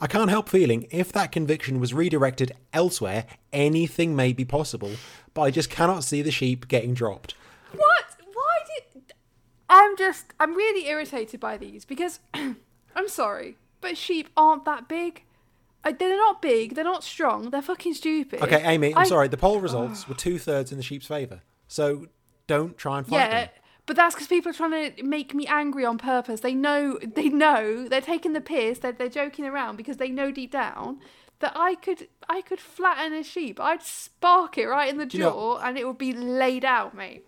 I can't help feeling if that conviction was redirected elsewhere, anything may be possible, but I just cannot see the sheep getting dropped. what? Why did? I'm just. I'm really irritated by these because <clears throat> I'm sorry, but sheep aren't that big. Uh, They're not big. They're not strong. They're fucking stupid. Okay, Amy, I'm I- sorry, the poll results were two thirds in the sheep's favour. So don't try and fight Yeah, them. but that's because people are trying to make me angry on purpose. They know, they know, they're taking the piss. They're, they're joking around because they know deep down that I could, I could flatten a sheep. I'd spark it right in the you know- jaw, and it would be laid out, mate.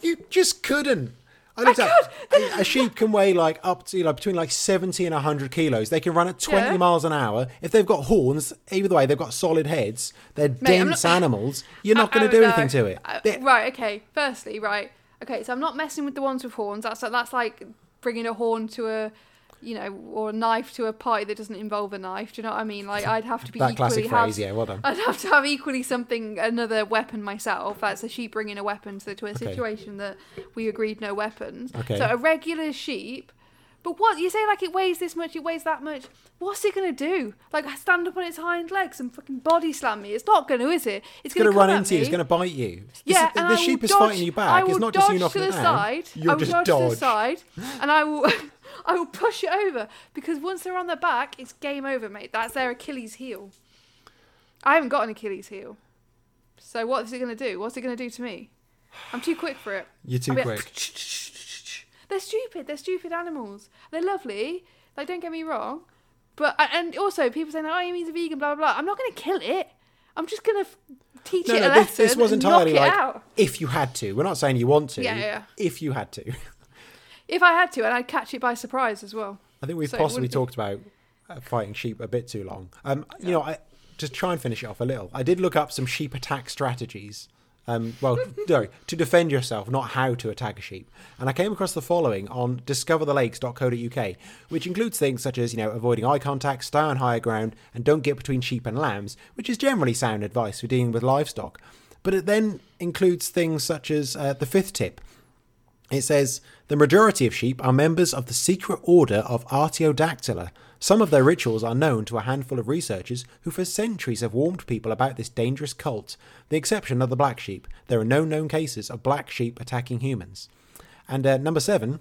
You just couldn't. I looked up. A, a sheep can weigh like up to like between like seventy and hundred kilos. They can run at twenty Yeah. miles an hour. If they've got horns, either way, they've got solid heads. They're Mate, dense not- animals. You're not going to do don't anything to it. I- right. Okay. Firstly, right. Okay. So I'm not messing with the ones with horns. That's that's like bringing a horn to a, you know, or a knife to a party that doesn't involve a knife. Do you know what I mean? Like I'd have to <laughs> be that equally classic have, yeah. Well done. I'd have to have equally something, another weapon myself. That's a sheep bringing a weapon to, to a Okay. situation that we agreed no weapons. Okay. So a regular sheep. But what you say, like it weighs this much, it weighs that much. What's it gonna do? Like stand up on its hind legs and fucking body slam me? It's not gonna, is it? It's going to come run into you. It's going to bite you. Yeah, is- and the sheep is dodge, fighting you back. It's not just you dodge knocking to it the down. side. You'll I will just dodge, to the side, <laughs> and I will, <laughs> I will push it over because once they're on their back, it's game over, mate. That's their Achilles heel. I haven't got an Achilles heel, so what is it going to do? What's it going to do to me? I'm too quick for it. You're too quick. <laughs> like, They're stupid. They're stupid animals. They're lovely. Like, don't get me wrong. But and also people saying, "Oh, he means a vegan." Blah blah blah. I'm not going to kill it. I'm just going to teach No, it a no, lesson. this, this was entirely like out. if you had to. We're not saying you want to. Yeah, yeah. If you had to. <laughs> If I had to, and I'd catch it by surprise as well. I think we've So possibly talked about uh, fighting sheep a bit too long. Um, you know, I just try and finish it off a little. I did look up some sheep attack strategies. Um, well, to defend yourself, not how to attack a sheep. And I came across the following on discoverthelakes.co.uk, which includes things such as, you know, avoiding eye contact, stay on higher ground, and don't get between sheep and lambs, which is generally sound advice for dealing with livestock. But it then includes things such as uh, the fifth tip, it says the majority of sheep are members of the secret order of Artiodactyla. Some of their rituals are known to a handful of researchers who for centuries have warned people about this dangerous cult. The exception are the black sheep. There are no known cases of black sheep attacking humans. And uh, number seven,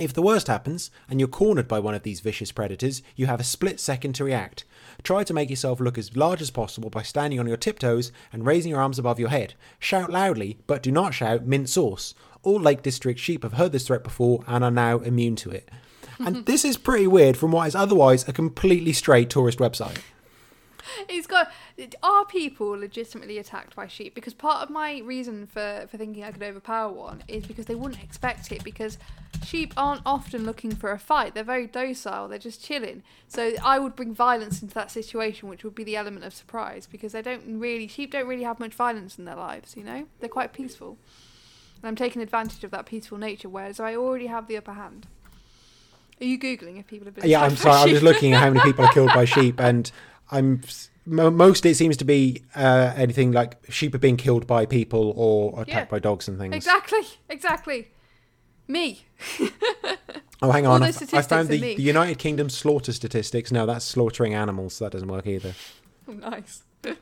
if the worst happens and you're cornered by one of these vicious predators, you have a split second to react. Try to make yourself look as large as possible by standing on your tiptoes and raising your arms above your head. Shout loudly, but do not shout mint sauce. All Lake District sheep have heard this threat before and are now immune to it. And this is pretty weird from what is otherwise a completely straight tourist website. It's got. Are people legitimately attacked by sheep? Because part of my reason for, for thinking I could overpower one is because they wouldn't expect it. Because sheep aren't often looking for a fight. They're very docile. They're just chilling. So I would bring violence into that situation, which would be the element of surprise. Because they don't really. Sheep don't really have much violence in their lives. You know, they're quite peaceful. And I'm taking advantage of that peaceful nature, whereas I already have the upper hand. Are you googling if people have been? Yeah, I'm sorry. I'm sheep? just looking at how many <laughs> people are killed by sheep, and I'm mo- mostly it seems to be uh, anything like sheep are being killed by people or attacked Yeah. by dogs and things. Exactly, exactly. Me. Oh, hang on. I, I found the, the United Kingdom slaughter statistics. No, that's slaughtering animals. So that doesn't work either. Oh, nice. <laughs>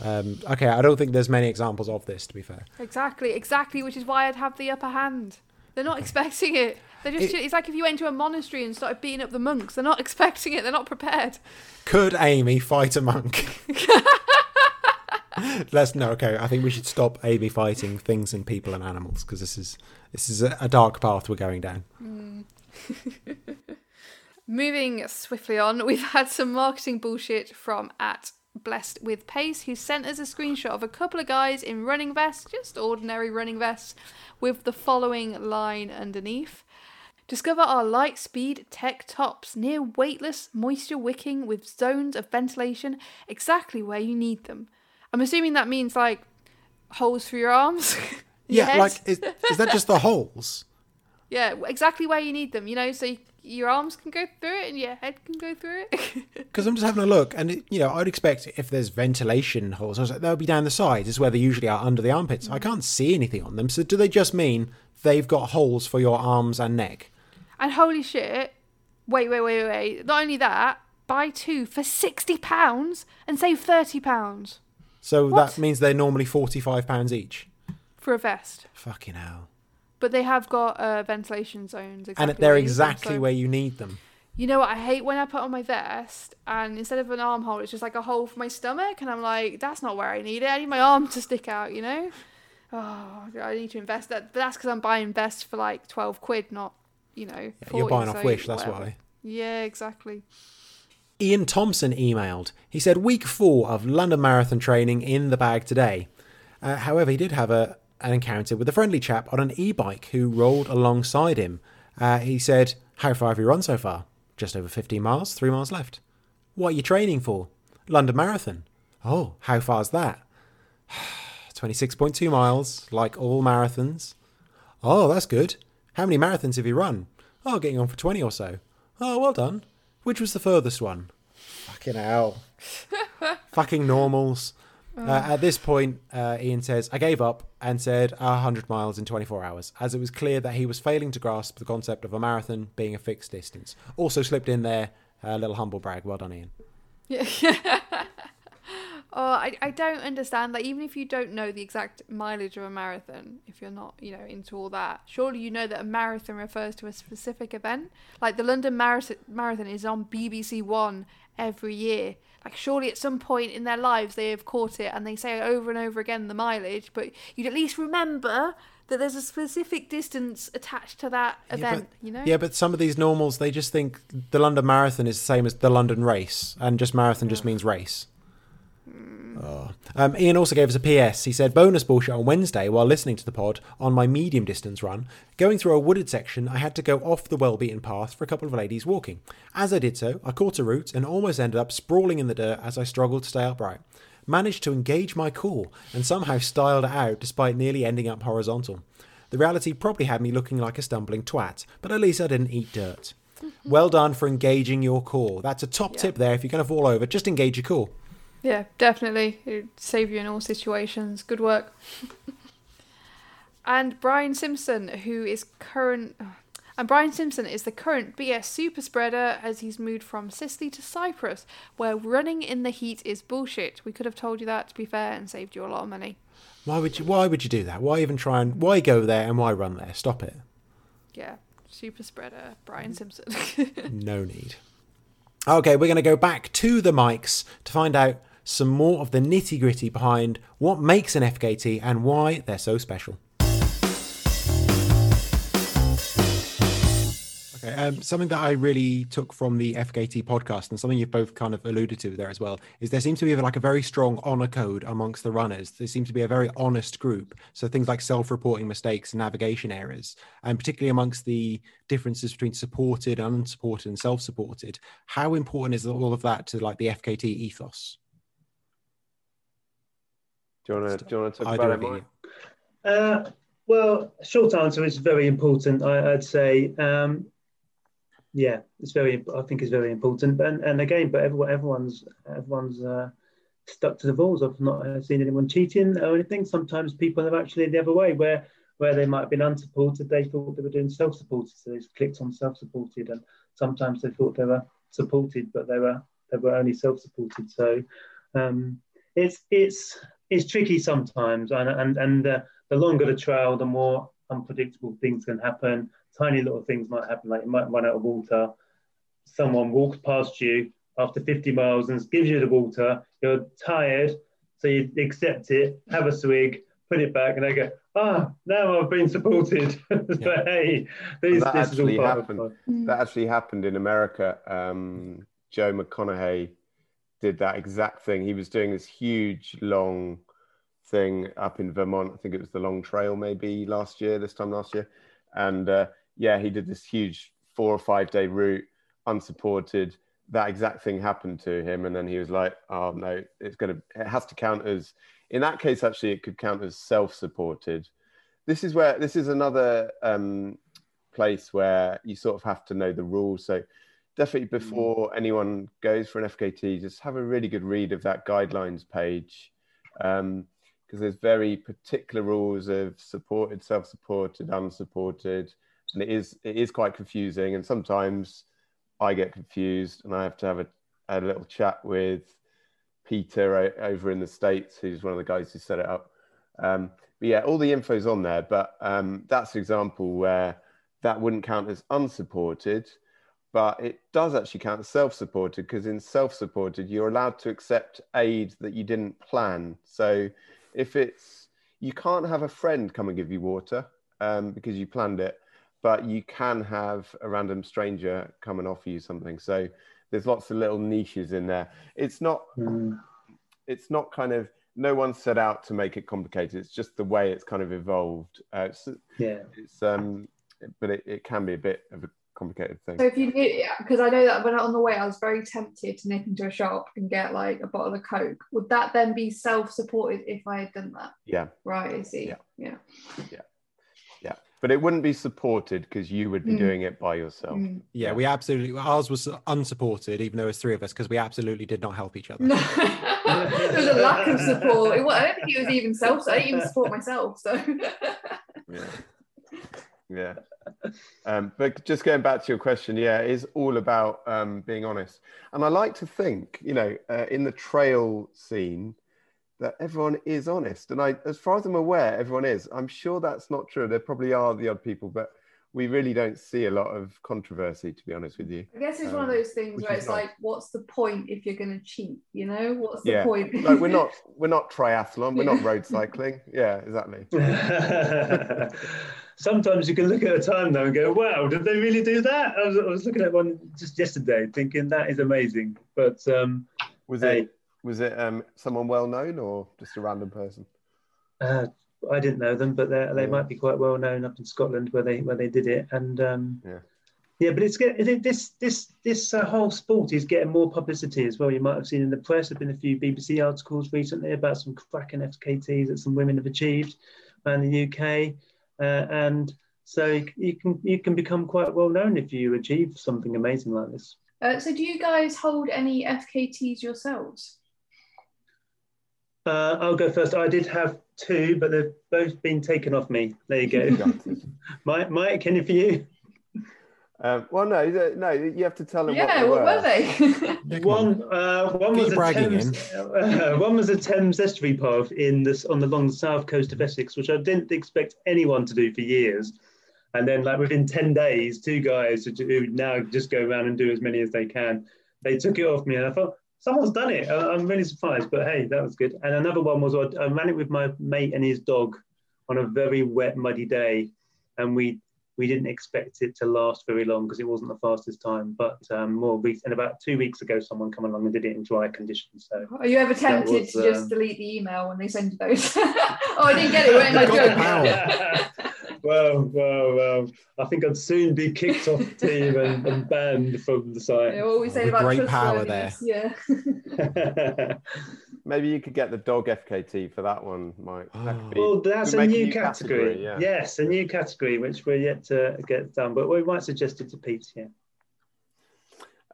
Um, okay, I don't think there's many examples of this, to be fair. Exactly, exactly, which is why I'd have the upper hand. They're not expecting it. They're just. It- it's like if you went to a monastery and started beating up the monks. They're not <laughs> expecting it. They're not prepared. Could Amy fight a monk? Let's no. Okay, I think we should stop Amy fighting things and people and animals because this is this is a, a dark path we're going down. Hmm. <laughs> Moving swiftly on, we've had some marketing bullshit from at Blessed with Pace, who sent us a screenshot of a couple of guys in running vests, just ordinary running vests, with the following line underneath. Discover our light speed tech tops, near weightless, moisture wicking with zones of ventilation exactly where you need them. I'm assuming that means like holes for your arms. your <laughs> Yeah, head. like is, is that just the <laughs> holes? yeah, exactly where you need them. You know, so you, your arms can go through it and your head can go through it. <laughs> Because I'm just having a look, and it, you know, I'd expect if there's ventilation holes, I was like, they'll be down the sides, is where they usually are under the armpits. I mm. can't see anything on them. So do they just mean they've got holes for your arms and neck? and holy shit! Wait, wait, wait, wait. Not only that, buy two for sixty pounds and save thirty pounds So What? that means they're normally forty-five pounds each. for a vest. Fucking hell! But they have got uh, ventilation zones. Exactly and they're them, exactly so- where you need them. You know what? I hate when I put on my vest and instead of an armhole, it's just like a hole for my stomach, and I'm like, that's not where I need it. I need my arm to stick out. You know? Oh, I need to invest that. But that's because I'm buying vests for like twelve quid, not you know. Yeah, 40, You're buying off Wish, that's whatever. why. Yeah, exactly. Ian Thompson emailed. He said, Week four of London Marathon training in the bag today. Uh, however, he did have a, an encounter with a friendly chap on an e-bike who rolled alongside him. Uh, he said, "How far have you run so far? Just over 15 miles. Three miles left. What are you training for? London Marathon. Oh, how far's that? <sighs> 26.2 miles, like all marathons. Oh, that's good. How many marathons have you run? Oh, getting on for 20 or so. Oh, well done. Which was the furthest one? Fucking hell. <laughs> Fucking normals. Uh, at this point, uh, Ian says, I gave up and said 100 miles in 24 hours, as it was clear that he was failing to grasp the concept of a marathon being a fixed distance. Also slipped in there a little humble brag. Well done, Ian. Yeah. <laughs> oh, I, I don't understand that. Even if you don't know the exact mileage of a marathon, if you're not, you know, into all that, surely you know that a marathon refers to a specific event. Like the London Marathon, marathon is on BBC One every year. Like surely at some point in their lives they have caught it and they say over and over again the mileage, but you'd at least remember that there's a specific distance attached to that Yeah, event, but- you know? Yeah, but some of these normals, they just think the London Marathon is the same as the London race, and just marathon just means race. Oh. Um, Ian also gave us a PS. He said, bonus bullshit on Wednesday while listening to the pod on my medium distance run. Going through a wooded section, I had to go off the well beaten path for a couple of ladies walking. As I did so, I caught a root and almost ended up sprawling in the dirt as I struggled to stay upright. Managed to engage my core and somehow styled it out despite nearly ending up horizontal. The reality probably had me looking like a stumbling twat, but at least I didn't eat dirt. <laughs> Well done for engaging your core. That's a top Yeah. tip there. If you're going to fall over, just engage your core. Yeah, definitely. It'd save you in all situations. Good work. and Brian Simpson, who is current. And Brian Simpson is the current BS super spreader as he's moved from Sicily to Cyprus, where running in the heat is bullshit. We could have told you that, to be fair, and saved you a lot of money. Why would you? Why would you do that? Why even try and why go there and why run there? Stop it. Yeah, super spreader, Brian mm. Simpson. <laughs> No need. Okay, we're going to go back to the mics to find out some more of the nitty gritty behind what makes an FKT and why they're so special. Okay, um, something that I really took from the FKT podcast, and something you've both kind of alluded to there as well, is there seems to be like a very strong honor code amongst the runners. There seems to be a very honest group. So things like self-reporting mistakes and navigation errors, and particularly amongst the differences between supported unsupported and self-supported. How important is all of that to like the FKT ethos? Do you want to do you want to talk about it, of you. Mike? Uh, well, short answer is very important. I, I'd say, um, yeah, it's very. I think it's very important. And and again, but everyone, everyone's everyone's uh, stuck to the rules. I've not uh, seen anyone cheating or anything. Sometimes people are actually the other way, where where they might have been unsupported, they thought they were doing self-supported, so they just clicked on self-supported, and sometimes they thought they were supported, but they were they were only self-supported. So um, it's it's it's tricky sometimes, and and and uh, the longer the trail, the more unpredictable things can happen. Tiny little things might happen, like you might run out of water. Someone walks past you after 50 miles and gives you the water. You're tired, so you accept it, have a swig, put it back, and they go, "Ah, now I've been supported." <laughs> but hey, this, that this is all actually happened. That actually happened in America. Um, Joe McConaughey did that exact thing. He was doing this huge, long thing up in Vermont. I think it was the Long Trail, maybe last year, this time last year. And uh, yeah, he did this huge four or five day route, unsupported. That exact thing happened to him, and then he was like, "Oh no, it's gonna. It has to count as. In that case, actually, it could count as self-supported. This is where this is another um, place where you sort of have to know the rules. So definitely before anyone goes for an FKT, just have a really good read of that guidelines page because there's very particular rules of supported, self-supported, unsupported, and it is it is quite confusing. And sometimes I get confused, and I have to have a, a little chat with Peter over in the states, who's one of the guys who set it up. Um, but yeah, all the info's on there. But um, that's an example where that wouldn't count as unsupported, but it does actually count as self-supported because in self-supported you're allowed to accept aid that you didn't plan. So if it's you can't have a friend come and give you water um, because you planned it, but you can have a random stranger come and offer you something. So there's lots of little niches in there. It's not Mm. it's not kind of no one set out to make it complicated. It's just the way it's kind of evolved. Uh, it's, Yeah. it's um, but it, it can be a bit of a complicated thing. So if you knew, because I know that when on the way I was very tempted to nip into a shop and get like a bottle of Coke. Would that then be self-supported if I had done that? Yeah, Right, I see. Yeah. Yeah. yeah, but it wouldn't be supported because you would be Mm. doing it by yourself. Mm. Yeah, we absolutely ours was unsupported, even though it was three of us, because we absolutely did not help each other. No. <laughs> there was a lack of support. It, wa- I don't think it was even self. I didn't even support myself. So Yeah. <laughs> Yeah. Um, but just going back to your question, yeah, it is all about um, being honest. And I like to think, you know, uh, in the trail scene, that everyone is honest. And I, as far as I'm aware, everyone is. I'm sure that's not true. There probably are the odd people, but we really don't see a lot of controversy, to be honest with you. I guess it's one of Um, those things which where is it's nice. like, what's the point if you're going to cheat? You know, what's the Yeah. point? Like we're not, we're not triathlon, we're Yeah. not road <laughs> cycling. Yeah, exactly. <laughs> Sometimes you can look at a time though and go, "Wow, did they really do that?" I was, I was looking at one just yesterday, thinking that is amazing. But um, Was Hey. it, was it um, someone well known or just a random person? uh, I didn't know them, but they they Yeah. might be quite well known up in Scotland where they where they did it. And um, Yeah. yeah, but it's getting this this this uh, whole sport is getting more publicity as well. You might have seen in the press. There've been a few BBC articles recently about some cracking FKTs that some women have achieved around the UK, uh, and so you, you can you can become quite well known if you achieve something amazing like this. Uh, so, do you guys hold any FKTs yourselves? Uh, I'll go first. I did have two, but they've both been taken off me. There you go. Gutted. <laughs> Mike, Mike, any for you? Um, well, no, no, you have to tell them yeah, what what they were they? Yeah, come on. One, uh, one was a Thames, uh, <laughs> one was a Thames estuary path in this on the long south coast of Essex, which I didn't expect anyone to do for years. And then, like within ten days, two guys who who now just go around and do as many as they can. They took it off me, and I thought someone's done it. I- I'm really surprised, but hey, that was good. And another one was I I ran it with my mate and his dog on a very wet, muddy day, and we we didn't expect it to last very long because it wasn't the fastest time. But um, more weeks, and about two weeks ago, someone come along and did it in dry conditions. So Are you ever tempted was, to just um, delete the email when they send you those? <laughs> oh, I didn't get it. Where my Got the joke? power. <laughs> well, well, well. I think I'd soon be kicked off the team and, and banned from the Yeah, site. what we say With about great power there. Yeah. <laughs> Maybe you could get the dog FKT for that one, Mike. That be- well, that's could a make new, category. yeah. Yes, a new category which we're yet to get done, but we might suggest it to Pete. Yeah.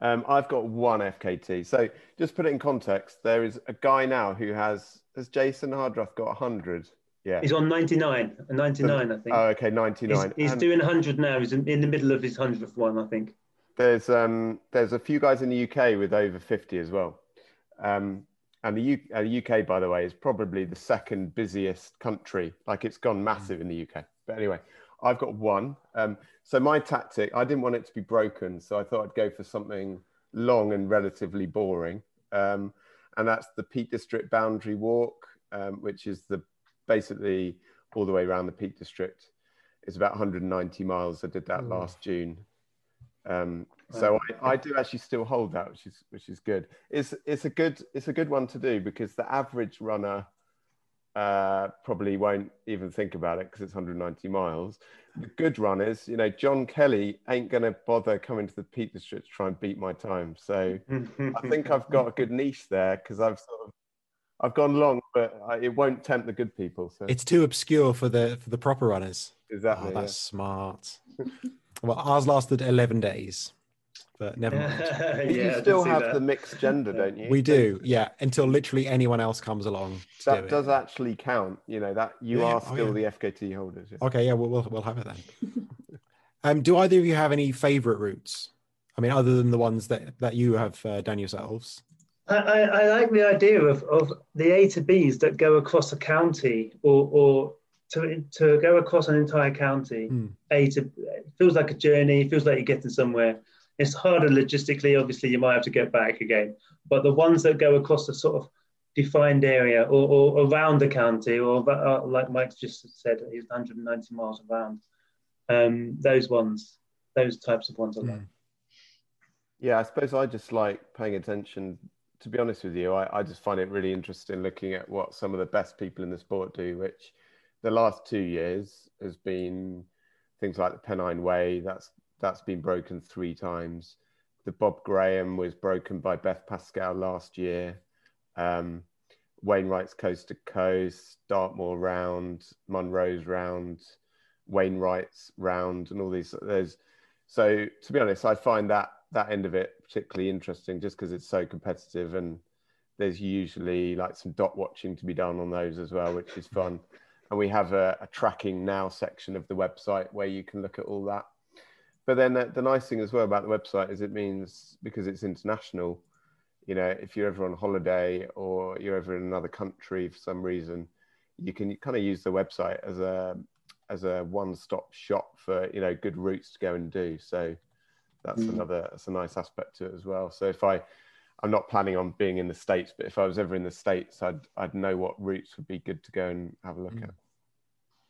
Um, I've got one FKT. So just put it in context. There is a guy now who has has Jason Hardruff got hundred? Yeah. He's on 99, 99, I think. Oh, okay, 99. he's he's doing 100 now. He's in, in the middle of his 100th one, I think. There's um there's a few guys in the UK with over fifty as well. Um, and the, U- uh, the UK, by the way, is probably the second busiest country. Like it's gone massive in the UK. But anyway, I've got one. Um, so my tactic, I didn't want it to be broken, so I thought I'd go for something long and relatively boring. Um, and that's the Peak District Boundary Walk, um, which is the basically all the way around the Peak District. It's about 190 miles. I did that Ooh. last June. Um, so I, I do actually still hold that, which is which is good. It's it's a good it's a good one to do because the average runner uh, probably won't even think about it because it's 190 miles. The good runners, you know, John Kelly ain't going to bother coming to the Peak District to try and beat my time. So I think I've got a good <laughs> niche there because I've sort of I've gone long, but it won't tempt the good people. So It's too obscure for the for the proper runners. exactly. Oh, that's smart. <laughs> well, ours lasted eleven days, but never mind. yeah. <laughs> yeah, you still have that. the mixed gender, don't you? We do, yeah. Until literally anyone else comes along. To That do does it. actually count. You know that you Yeah, are oh, still yeah. the FKT holders. yeah. Okay, yeah, we'll, we'll we'll have it then. <laughs> um, do either of you have any favourite routes? I mean, other than the ones that that you have uh, done yourselves. I, I, I like the idea of, of the A to Bs that go across a county or, or to, to go across an entire county. Hmm. A to it feels like a journey, feels like you're getting somewhere. It's harder logistically, obviously, you might have to get back again. But the ones that go across a sort of defined area or, or around the county, or uh, like Mike just said, he's 190 miles around, um, those ones, those types of ones I like. Hmm. Yeah, I suppose I just like paying attention to be honest with you, I, I just find it really interesting looking at what some of the best people in the sport do, which the last two years has been things like the Pennine Way. That's that's been broken three times. The Bob Graham was broken by Beth Pascall last year. Um, Wainwright's Coast to Coast, Dartmoor Round, Munro's Round, Wainwright's Round, and all these. There's so to be honest, I find that that end of it particularly interesting just because it's so competitive and there's usually like some dot watching to be done on those as well, which is fun. And we have a, a tracking now section of the website where you can look at all that. But then the, the nice thing as well about the website is it means because it's international, you know, if you're ever on holiday or you're ever in another country for some reason, you can kind of use the website as a as a one-stop shop for you know good routes to go and do. So that's mm. another that's a nice aspect to it as well. So if I I'm not planning on being in the states, but if I was ever in the states, I'd I'd know what routes would be good to go and have a look mm. at.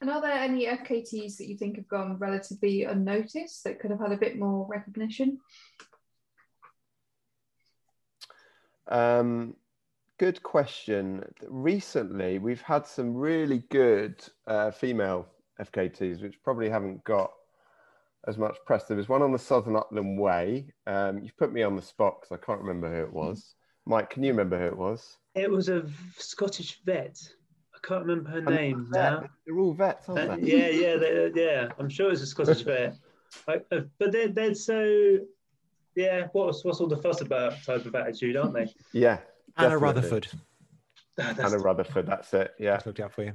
And are there any FKTs that you think have gone relatively unnoticed that could have had a bit more recognition? Um, good question. Recently, we've had some really good uh, female FKTs, which probably haven't got as much press. There was one on the Southern Upland Way. Um, you've put me on the spot because I can't remember who it was. Mike, can you remember who it was? It was a Scottish vet. I can't remember her name now. They're all vets, aren't uh, they? Yeah, yeah, they, yeah. I'm sure it's a Scottish <laughs> vet. I, uh, but they're, they're so, yeah, what's, what's all the fuss about type of attitude, aren't they? Yeah. Anna Rutherford. Ah, Anna Rutherford, that's it. Yeah. That's looked out for you.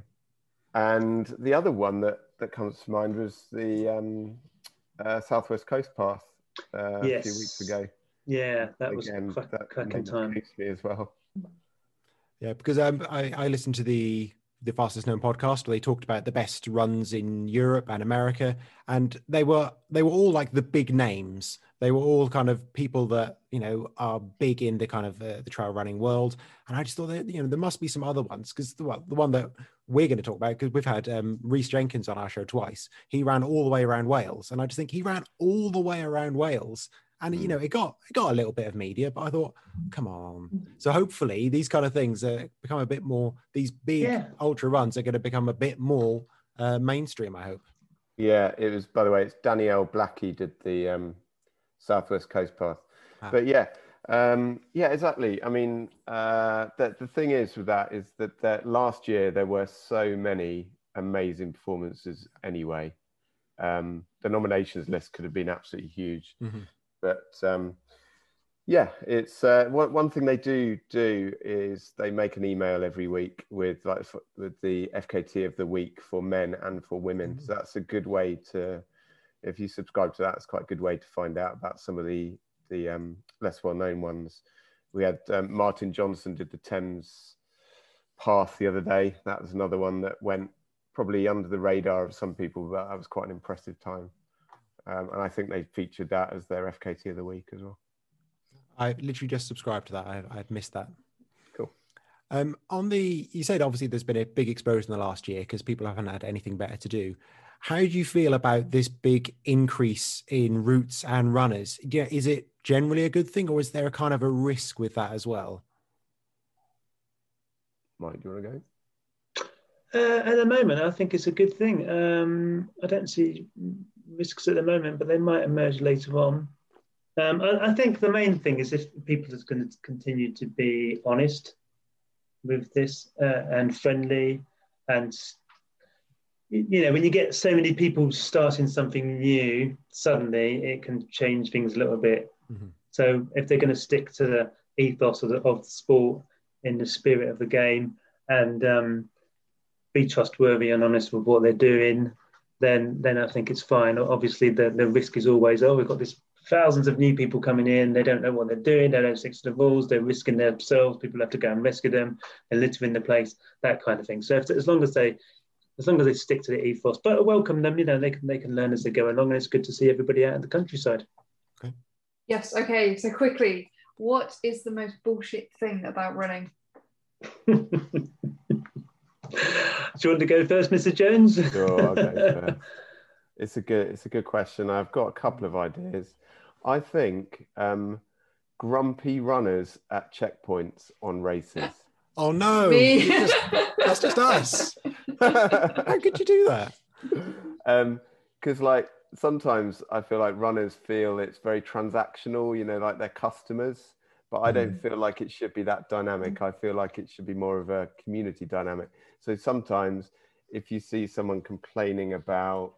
And the other one that, that comes to mind was the um, uh, Southwest Coast Path uh, yes. a few weeks ago. Yeah, that was Again, quite, that cracking time. Me as well. Yeah, because um, I, I listened to the the fastest known podcast where they talked about the best runs in Europe and America, and they were they were all like the big names. They were all kind of people that you know are big in the kind of uh, the trail running world. And I just thought that you know there must be some other ones because the well, the one that we're going to talk about because we've had um, Rhys Jenkins on our show twice. He ran all the way around Wales, and I just think he ran all the way around Wales and you mm. know it got it got a little bit of media but i thought come on mm. so hopefully these kind of things uh, become a bit more these big yeah. ultra runs are going to become a bit more uh, mainstream i hope yeah it was by the way it's danielle blackie did the um, southwest coast path ah. but yeah um, yeah exactly i mean uh, the, the thing is with that is that, that last year there were so many amazing performances anyway um, the nominations list could have been absolutely huge mm-hmm. But um, yeah, it's uh, one, one thing they do do is they make an email every week with like with the FKT of the week for men and for women. Mm-hmm. So that's a good way to, if you subscribe to that, it's quite a good way to find out about some of the the um, less well known ones. We had um, Martin Johnson did the Thames Path the other day. That was another one that went probably under the radar of some people, but that was quite an impressive time. Um, and I think they featured that as their FKT of the week as well. I literally just subscribed to that. I, I'd missed that. Cool. Um, on the, you said obviously there's been a big explosion in the last year because people haven't had anything better to do. How do you feel about this big increase in routes and runners? Yeah, is it generally a good thing, or is there a kind of a risk with that as well? Mike, do you want to go? Uh, at the moment, I think it's a good thing. Um, I don't see risks at the moment, but they might emerge later on. Um, I, I, think the main thing is if people are going to continue to be honest with this uh, and friendly, and you know, when you get so many people starting something new, suddenly it can change things a little bit. Mm-hmm. So if they're going to stick to the ethos of the, of the sport in the spirit of the game and um, be trustworthy and honest with what they're doing, then then I think it's fine. Obviously, the, the risk is always, oh, we've got this thousands of new people coming in. They don't know what they're doing. They don't stick to the rules. They're risking themselves. People have to go and rescue them. They're littering the place. That kind of thing. So if, as long as they as long as they stick to the ethos, but I welcome them. You know, they can they can learn as they go along, and it's good to see everybody out in the countryside. Okay. Yes. Okay. So quickly, what is the most bullshit thing about running? <laughs> Do you want to go first, Mr. Jones? Sure, okay, it's a good it's a good question. I've got a couple of ideas. I think um, grumpy runners at checkpoints on races. Oh no, Just- that's just us. How could you do that? um because like sometimes i feel like runners feel it's very transactional you know like they're customers but i don't mm. feel like it should be that dynamic. Mm. I feel like it should be more of a community dynamic. So sometimes if you see someone complaining about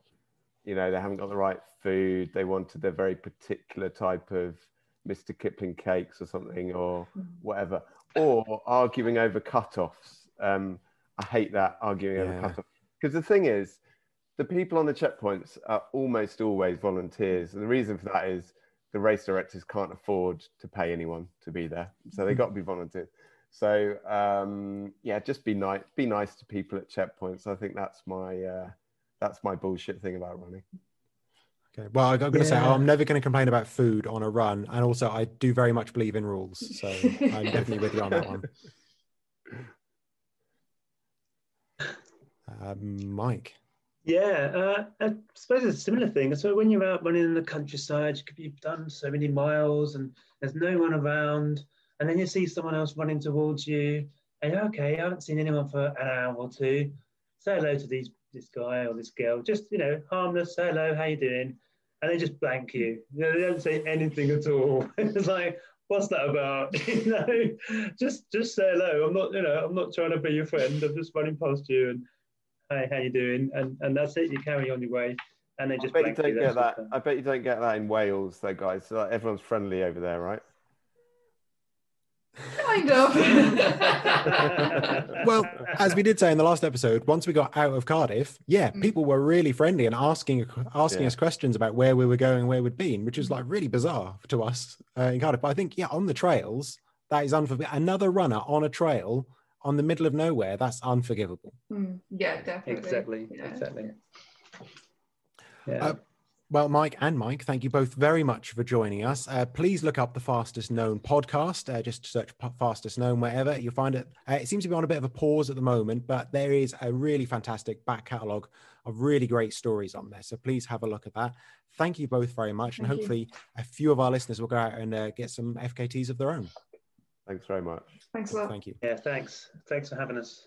you know they haven't got the right food they wanted their very particular type of mr kipling cakes or something or mm. whatever or arguing over cut-offs um i hate that arguing over cut-offs. Because the thing is the people on the checkpoints are almost always volunteers and the reason for that is the race directors can't afford to pay anyone to be there. So they got to be volunteers so um yeah just be nice be nice to people at checkpoints. I think that's my uh that's my bullshit thing about running. Okay. Well, I'm going to say I'm never going to complain about food on a run, and also I do very much believe in rules, so I'm <laughs> definitely with you on that one. Um, <laughs> Mike, Yeah, uh, I suppose it's a similar thing. So when you're out running in the countryside, you could be done so many miles and there's no one around, and then you see someone else running towards you, and you're, okay, I haven't seen anyone for an hour or two. Say hello to these this guy or this girl, just you know, harmless. Say hello, how you doing? And they just blank you. You know, they don't say anything at all. <laughs> it's like, what's that about? <laughs> you know, just just say hello. I'm not, you know, I'm not trying to be your friend. I'm just running past you and hi, how you doing? And and that's it. You carry on your way, and they i just bet you don't you. get that it. i bet you don't get that in wales though guys so, like, everyone's friendly over there right kind of. <laughs> well, as we did say in the last episode, once we got out of Cardiff, yeah, Mm. people were really friendly and asking asking Yeah. us questions about where we were going, where we'd been, which is like really bizarre to us uh, in Cardiff. But I think, yeah, on the trails, that is unforgivable. Another runner on a trail on the middle of nowhere, that's unforgivable. Mm, yeah, definitely. Exactly, Yeah. exactly. Yeah. Uh, Well, Mike and Mike, thank you both very much for joining us. Uh, please look up the Fastest Known podcast. Uh, just search P- Fastest Known wherever you'll find it. Uh, it seems to be on a bit of a pause at the moment, but there is a really fantastic back catalogue of really great stories on there. So please have a look at that. Thank you both very much, and Thank you. hopefully a few of our listeners will go out and uh, get some FKTs of their own. Thanks very much Thanks a lot. Thank you. yeah. Thanks. Thanks for having us.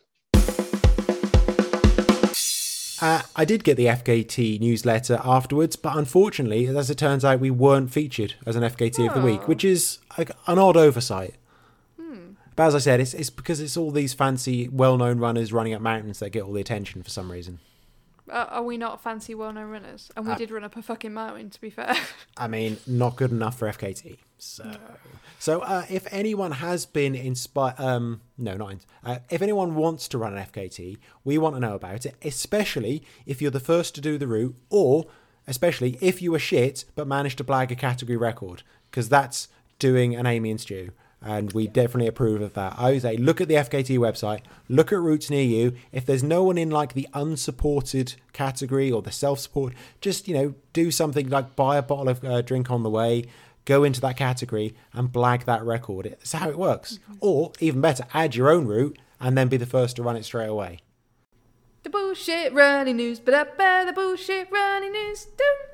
Uh, I did get the FKT newsletter afterwards, but unfortunately, as it turns out, we weren't featured as an FKT of the week, Oh. which is like an odd oversight. But as I said, it's, it's because it's all these fancy, well-known runners running up mountains that get all the attention for some reason. Uh, are we not fancy well-known runners? And we did run up a fucking mountain, to be fair. <laughs> I mean, not good enough for FKT. So, so uh, if anyone has been inspired, um, no, not in, uh, if anyone wants to run an FKT, we want to know about it. Especially if you're the first to do the route, or especially if you were shit but managed to blag a category record, because that's doing an Amy and Stew. And we definitely approve of that. I would say look at the FKT website, look at routes near you. If there's no one in like the unsupported category or the self-support, just you know do something like buy a bottle of uh, drink on the way, go into that category and blag that record. It's how it works. Or even better, add your own route and then be the first to run it straight away. the bullshit running news, but up the bullshit running news. Doo.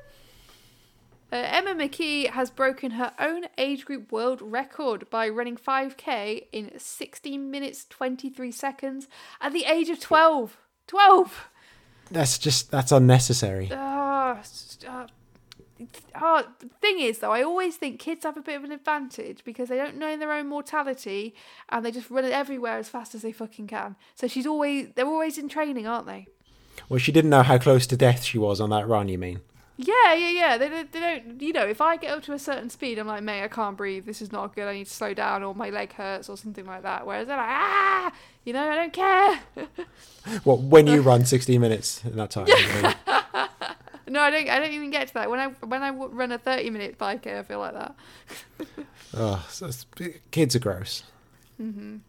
Uh, Emma McKee has broken her own age group world record by running 5k in 16 minutes 23 seconds at the age of 12. 12! That's just that's unnecessary. Ah, uh, ah, the thing is, though, I always think kids have a bit of an advantage because they don't know their own mortality and they just run it everywhere as fast as they fucking can. So she's always, they're always in training, aren't they? Well, she didn't know how close to death she was on that run. You mean? Yeah, yeah, yeah. They, don't- they don't, you know, if I get up to a certain speed, I'm like, mate, I can't breathe. This is not good. I need to slow down, or my leg hurts, or something like that. Whereas they're like, ah, you know, I don't care. <laughs> Well, when you run 16 minutes in that time. <laughs> No, I don't. I don't even get to that. When I when I run a 30 minute 5k, I feel like that. <laughs> Oh, so kids are gross. And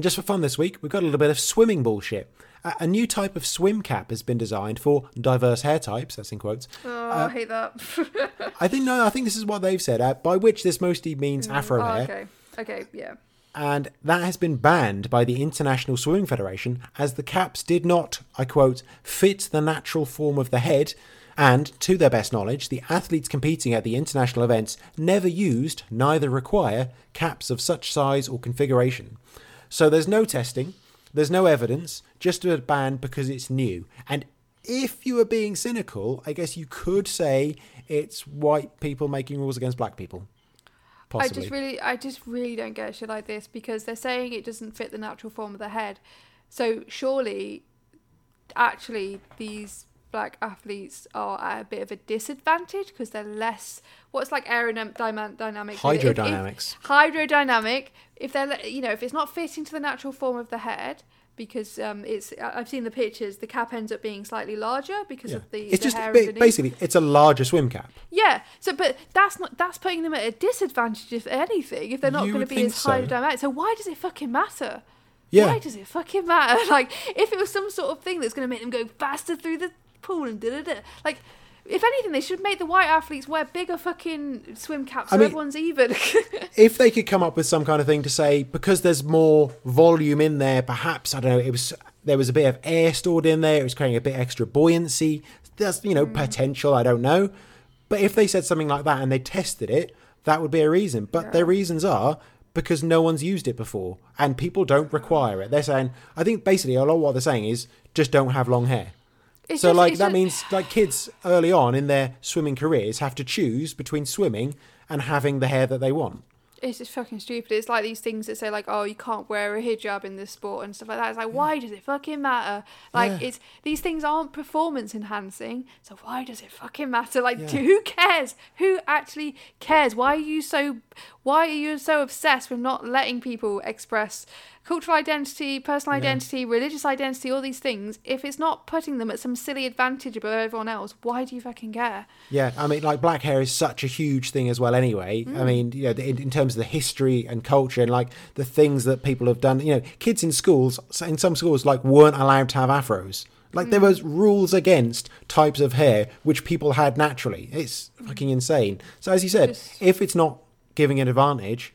just for fun this week, we've got a little bit of swimming bullshit. A, new type of swim cap has been designed for diverse hair types. That's in quotes. Oh, Uh, I hate that. <laughs> I think no, I think this is what they've said. Uh, by which this mostly means afro oh, hair, okay. Okay. Yeah. and that has been banned by the International Swimming Federation as the caps did not, I quote, fit the natural form of the head And, to their best knowledge, the athletes competing at the international events never used, neither require, caps of such size or configuration. So there's no testing, there's no evidence, just a ban because it's new. And if you were being cynical, I guess you could say it's white people making rules against black people. Possibly. I just really, I just really don't get shit like this because they're saying it doesn't fit the natural form of the head. So surely, actually, these black athletes are at a bit of a disadvantage because they're less what's like aerodynamic hydrodynamics if, hydrodynamic if they're you know if it's not fitting to the natural form of the head because um, it's I've seen the pictures. The cap ends up being slightly larger because yeah. of the. It's the just ba- basically it's a larger swim cap. Yeah. So, but that's not that's putting them at a disadvantage if anything. If they're not going to be as so. hydrodynamic, so why does it fucking matter? Yeah. Why does it fucking matter? <laughs> Like, if it was some sort of thing that's going to make them go faster through the pool and da da da. Like, if anything, they should make the white athletes wear bigger fucking swim caps so I mean, everyone's even. <laughs> if they could come up with some kind of thing to say, because there's more volume in there, perhaps I don't know, it was there was a bit of air stored in there, it was creating a bit extra buoyancy. There's you know mm. potential, I don't know. But if they said something like that and they tested it, that would be a reason. But yeah. their reasons are because no one's used it before and people don't require it. They're saying, I think basically a lot of what they're saying is just don't have long hair. It's so just, like that just... means like kids early on in their swimming careers have to choose between swimming and having the hair that they want it's just fucking stupid. It's like these things that say like, oh, you can't wear a hijab in this sport and stuff like that. It's like, why does it fucking matter? Like, yeah. it's these things aren't performance enhancing, so why does it fucking matter? Like, yeah. who cares? Who actually cares? Why are you so? Why are you so obsessed with not letting people express cultural identity, personal identity, yeah. religious identity, all these things, if it's not putting them at some silly advantage above everyone else, why do you fucking care? Yeah, I mean, like black hair is such a huge thing as well. Anyway, mm. I mean, you know, in, in, terms of the history and culture and like the things that people have done. You know, kids in schools, in some schools, like weren't allowed to have afros. Like mm. there was rules against types of hair which people had naturally. It's fucking insane. So as you said, Just... if it's not giving an advantage,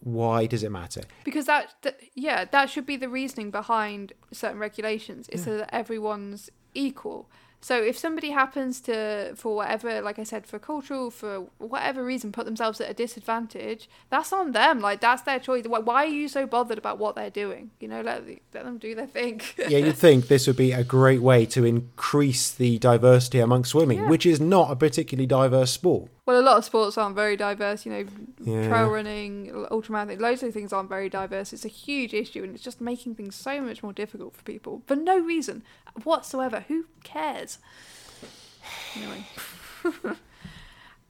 why does it matter? Because that, that yeah, that should be the reasoning behind certain regulations is yeah. so that everyone's equal. So if somebody happens to, for whatever, like I said, for cultural, for whatever reason, put themselves at a disadvantage, that's on them. Like that's their choice. Why, why are you so bothered about what they're doing? You know, let let them do their thing. yeah, you'd think this would be a great way to increase the diversity amongst swimming, yeah. which is not a particularly diverse sport. Well, a lot of sports aren't very diverse. You know, yeah. trail running, ultramarathon, loads of things aren't very diverse. It's a huge issue, and it's just making things so much more difficult for people for no reason whatsoever. Who cares? <sighs> Anyway. <laughs>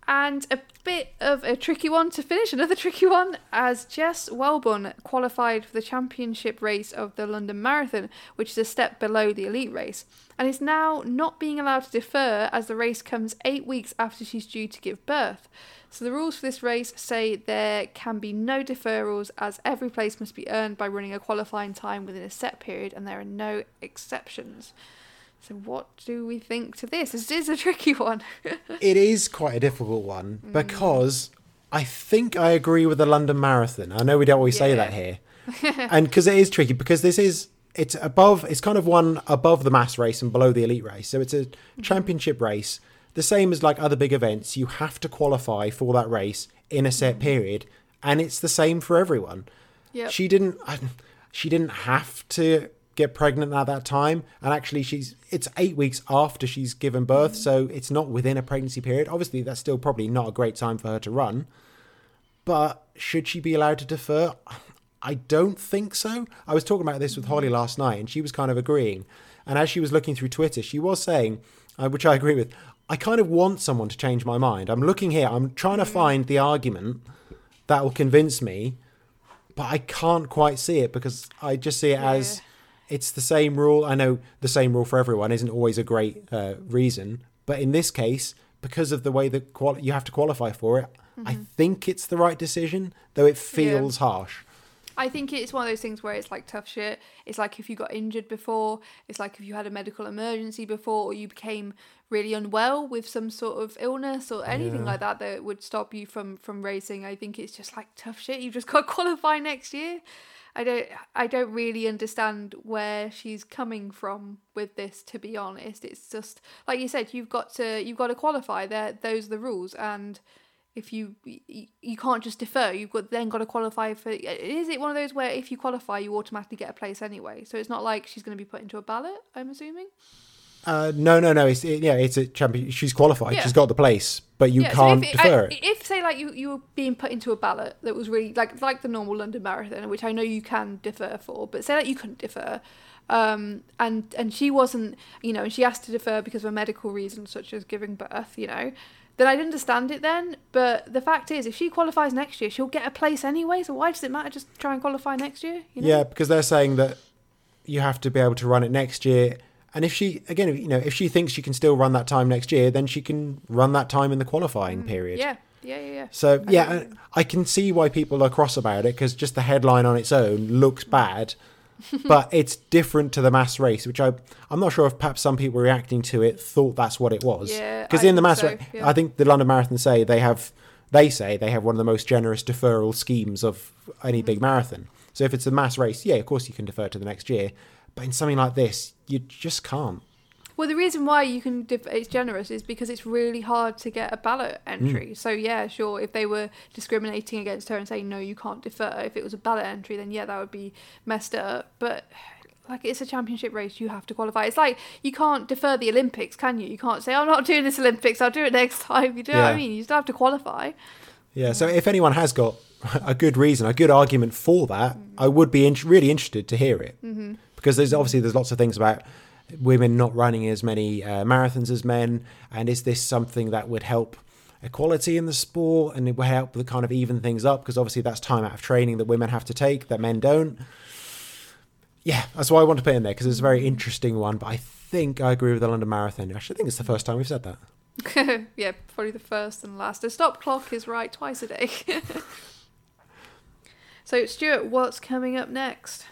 and a bit of a tricky one to finish, another <laughs> tricky one, as Jess Welborn qualified for the championship race of the London Marathon, which is a step below the elite race, and is now not being allowed to defer as the race comes eight weeks after she's due to give birth. So the rules for this race say there can be no deferrals as every place must be earned by running a qualifying time within a set period and there are no exceptions. So what do we think to this? This is a <laughs> tricky one. it is quite a difficult one mm. because I think I agree with the London Marathon. I know we don't always yeah. say that here. <laughs> and because it is tricky because this is it's above it's kind of one above the mass race and below the elite race. So it's a mm-hmm. championship race the same as like other big events, you have to qualify for that race in a set mm. period, and it's the same for everyone. Yep. She didn't. <laughs> She didn't have to get pregnant at that time, and actually, she's. It's eight weeks after she's given birth, so it's not within a pregnancy period. Obviously, that's still probably not a great time for her to run. But should she be allowed to defer? I don't think so. I was talking about this with Holly last night, and she was kind of agreeing. And as she was looking through Twitter, she was saying, uh, which I agree with, I kind of want someone to change my mind. I'm looking here, I'm trying to mm. find the argument that will convince me, but I can't quite see it because I just see it yeah. as it's the same rule. I know the same rule for everyone isn't always a great uh, reason, but in this case, because of the way that quali- you have to qualify for it, mm-hmm. I think it's the right decision, though it feels yeah. harsh. I think it's one of those things where it's like tough shit. It's like if you got injured before, it's like if you had a medical emergency before, or you became really unwell with some sort of illness or anything Yeah. like that that would stop you from from racing. I think it's just like tough shit. You've just got to <laughs> qualify next year. I don't I don't really understand where she's coming from with this to be honest. It's just like you said you've got to you've got to qualify. There those are the rules and if you, you you can't just defer you've got then got to qualify for is it one of those where if you qualify you automatically get a place anyway so it's not like she's going to be put into a ballot i'm assuming Uh, no, no, no. It's it, yeah, it's a champion. She's qualified. Yeah. She's got the place, but you yeah, can't so if, defer I, it. if say like you you were being put into a ballot that was really like like the normal London Marathon, which I know you can defer for, but say that you couldn't defer, um, and and she wasn't, you know, and she asked to defer because of a medical reason such as giving birth, you know, then I'd understand it then. But the fact is, if she qualifies next year, she'll get a place anyway. So why does it matter? Just try and qualify next year. You know? Yeah, because they're saying that you have to be able to run it next year. And if she again, you know, if she thinks she can still run that time next year, then she can run that time in the qualifying period. Mm, Yeah. Yeah. Yeah. Yeah. So I yeah. I can see why people are cross about it because just the headline on its own looks bad, <laughs> but it's different to the mass race, which I I'm not sure if perhaps some people reacting to it thought that's what it was. Yeah, because in the mass, so, ra- yeah. I think the London Marathon say they have they say they have one of the most generous deferral schemes of any Mm. big marathon. So if it's a mass race, yeah, of course you can defer to the next year, but in something like this, you just can't. Well, the reason why you can def- it's generous is because it's really hard to get a ballot entry. So yeah, sure, if they were discriminating against her and saying no, you can't defer, if it was a ballot entry, then yeah, that would be messed up. But like it's a championship race, you have to qualify. It's like you can't defer the Olympics, can you? You can't say I'm not doing this Olympics, I'll do it next time. You know what I mean? You still have to qualify. Yeah. So if anyone has got <laughs> a good reason, a good argument for that, I would be in- really interested to hear it mm-hmm. Because there's obviously there's lots of things about women not running as many uh, marathons as men, and is this something that would help equality in the sport and it would help to kind of even things up because obviously that's time out of training that women have to take that men don't. Yeah, that's why I want to put in there because it's a very interesting one. But I think I agree with the London Marathon. Actually, I think it's the first time we've said that. <laughs> yeah, probably the first and last. The stop clock is right twice a day. <laughs> so Stuart, what's coming up next?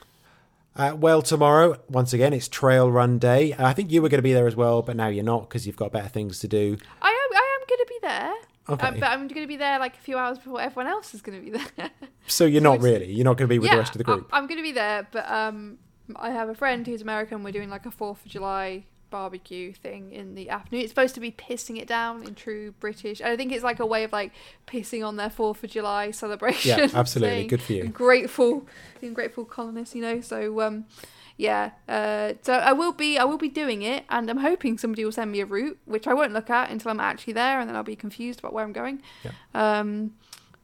Uh, well, tomorrow, once again, it's Trail Run Day. I think you were going to be there as well, but now you're not because you've got better things to do. I am. I am going to be there. Okay. Um, but I'm going to be there like a few hours before everyone else is going to be there. So you're not <laughs> really. You're not going to be with the rest of the group. I, am going to be there, but um, I have a friend who's American. We're doing like a Fourth of July barbecue thing in the afternoon. It's supposed to be pissing it down in true British. I think it's like a way of like pissing on their Fourth of July <laughs> celebration. Yeah, absolutely. Good for you. Grateful, being grateful colonists, you know. So um, yeah. Uh, so I will be I will be doing it, and I'm hoping somebody will send me a route, which I won't look at until I'm actually there, and then I'll be confused about where I'm going. Yeah. Um,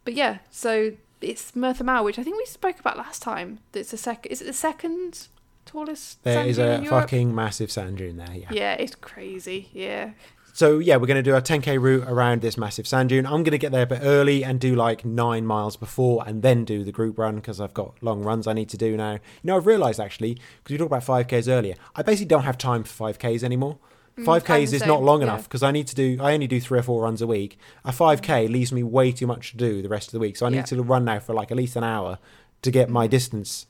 but yeah, so it's Merthyr Mawr, which I think we spoke about last time. It's the second. Is it the second tallest? There is a in fucking massive sand dune there. Yeah. Yeah, it's crazy. Yeah. So yeah, we're going to do a 10k route around this massive sand dune. I'm going to get there a bit early and do like nine miles before, and then do the group run because I've got long runs I need to do now. You know, I've realised actually because we talked about 5ks earlier, I basically don't have time for 5ks anymore. Mm, 5ks I'm is not long yeah. enough because I need to do. I only do three or four runs a week. A 5k leaves me way too much to do the rest of the week, so I Yeah. need to run now for like at least an hour to get my distance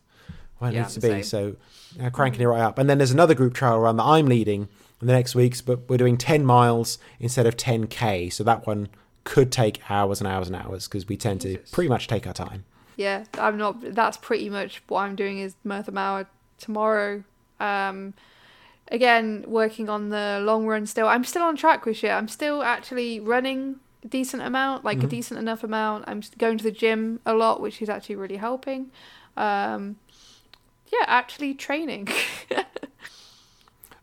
where it Yeah, needs to be. same. So uh, cranking it right up. And then there's another group trail run that I'm leading in the next weeks, but we're doing 10 miles instead of 10k. So that one could take hours and hours and hours because we tend to pretty much take our time. Yeah, I'm not. That's pretty much what I'm doing. Is Merthyr Mawr tomorrow. Um, again, working on the long run. Still, I'm still on track with shit. I'm still actually running a decent amount, like a decent enough amount. I'm going to the gym a lot, which is actually really helping. Um, yeah, actually training. <laughs>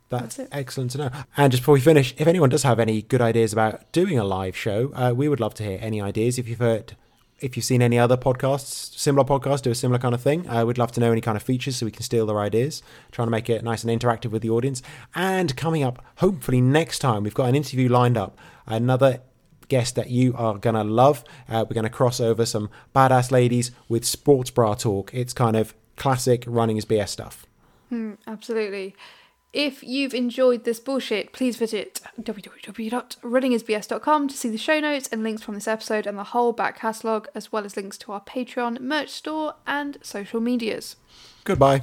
That's, That's excellent to know. And just before we finish, if anyone does have any good ideas about doing a live show, uh, we would love to hear any ideas. If you've heard, if you've seen any other podcasts, similar podcasts, do a similar kind of thing, uh, we'd love to know any kind of features so we can steal their ideas. Trying to make it nice and interactive with the audience. And coming up, hopefully next time, we've got an interview lined up. Another guest that you are gonna love. Uh, we're gonna cross over some badass ladies with sports bra talk. It's kind of classic running is BS stuff. Hmm, absolutely. If you've enjoyed this bullshit, please visit www.runningisbs.com to see the show notes and links from this episode and the whole back catalogue, as well as links to our Patreon, merch store, and social medias. Goodbye.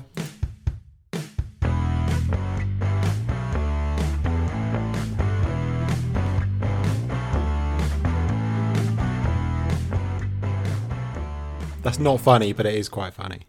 That's not funny, but it is quite funny.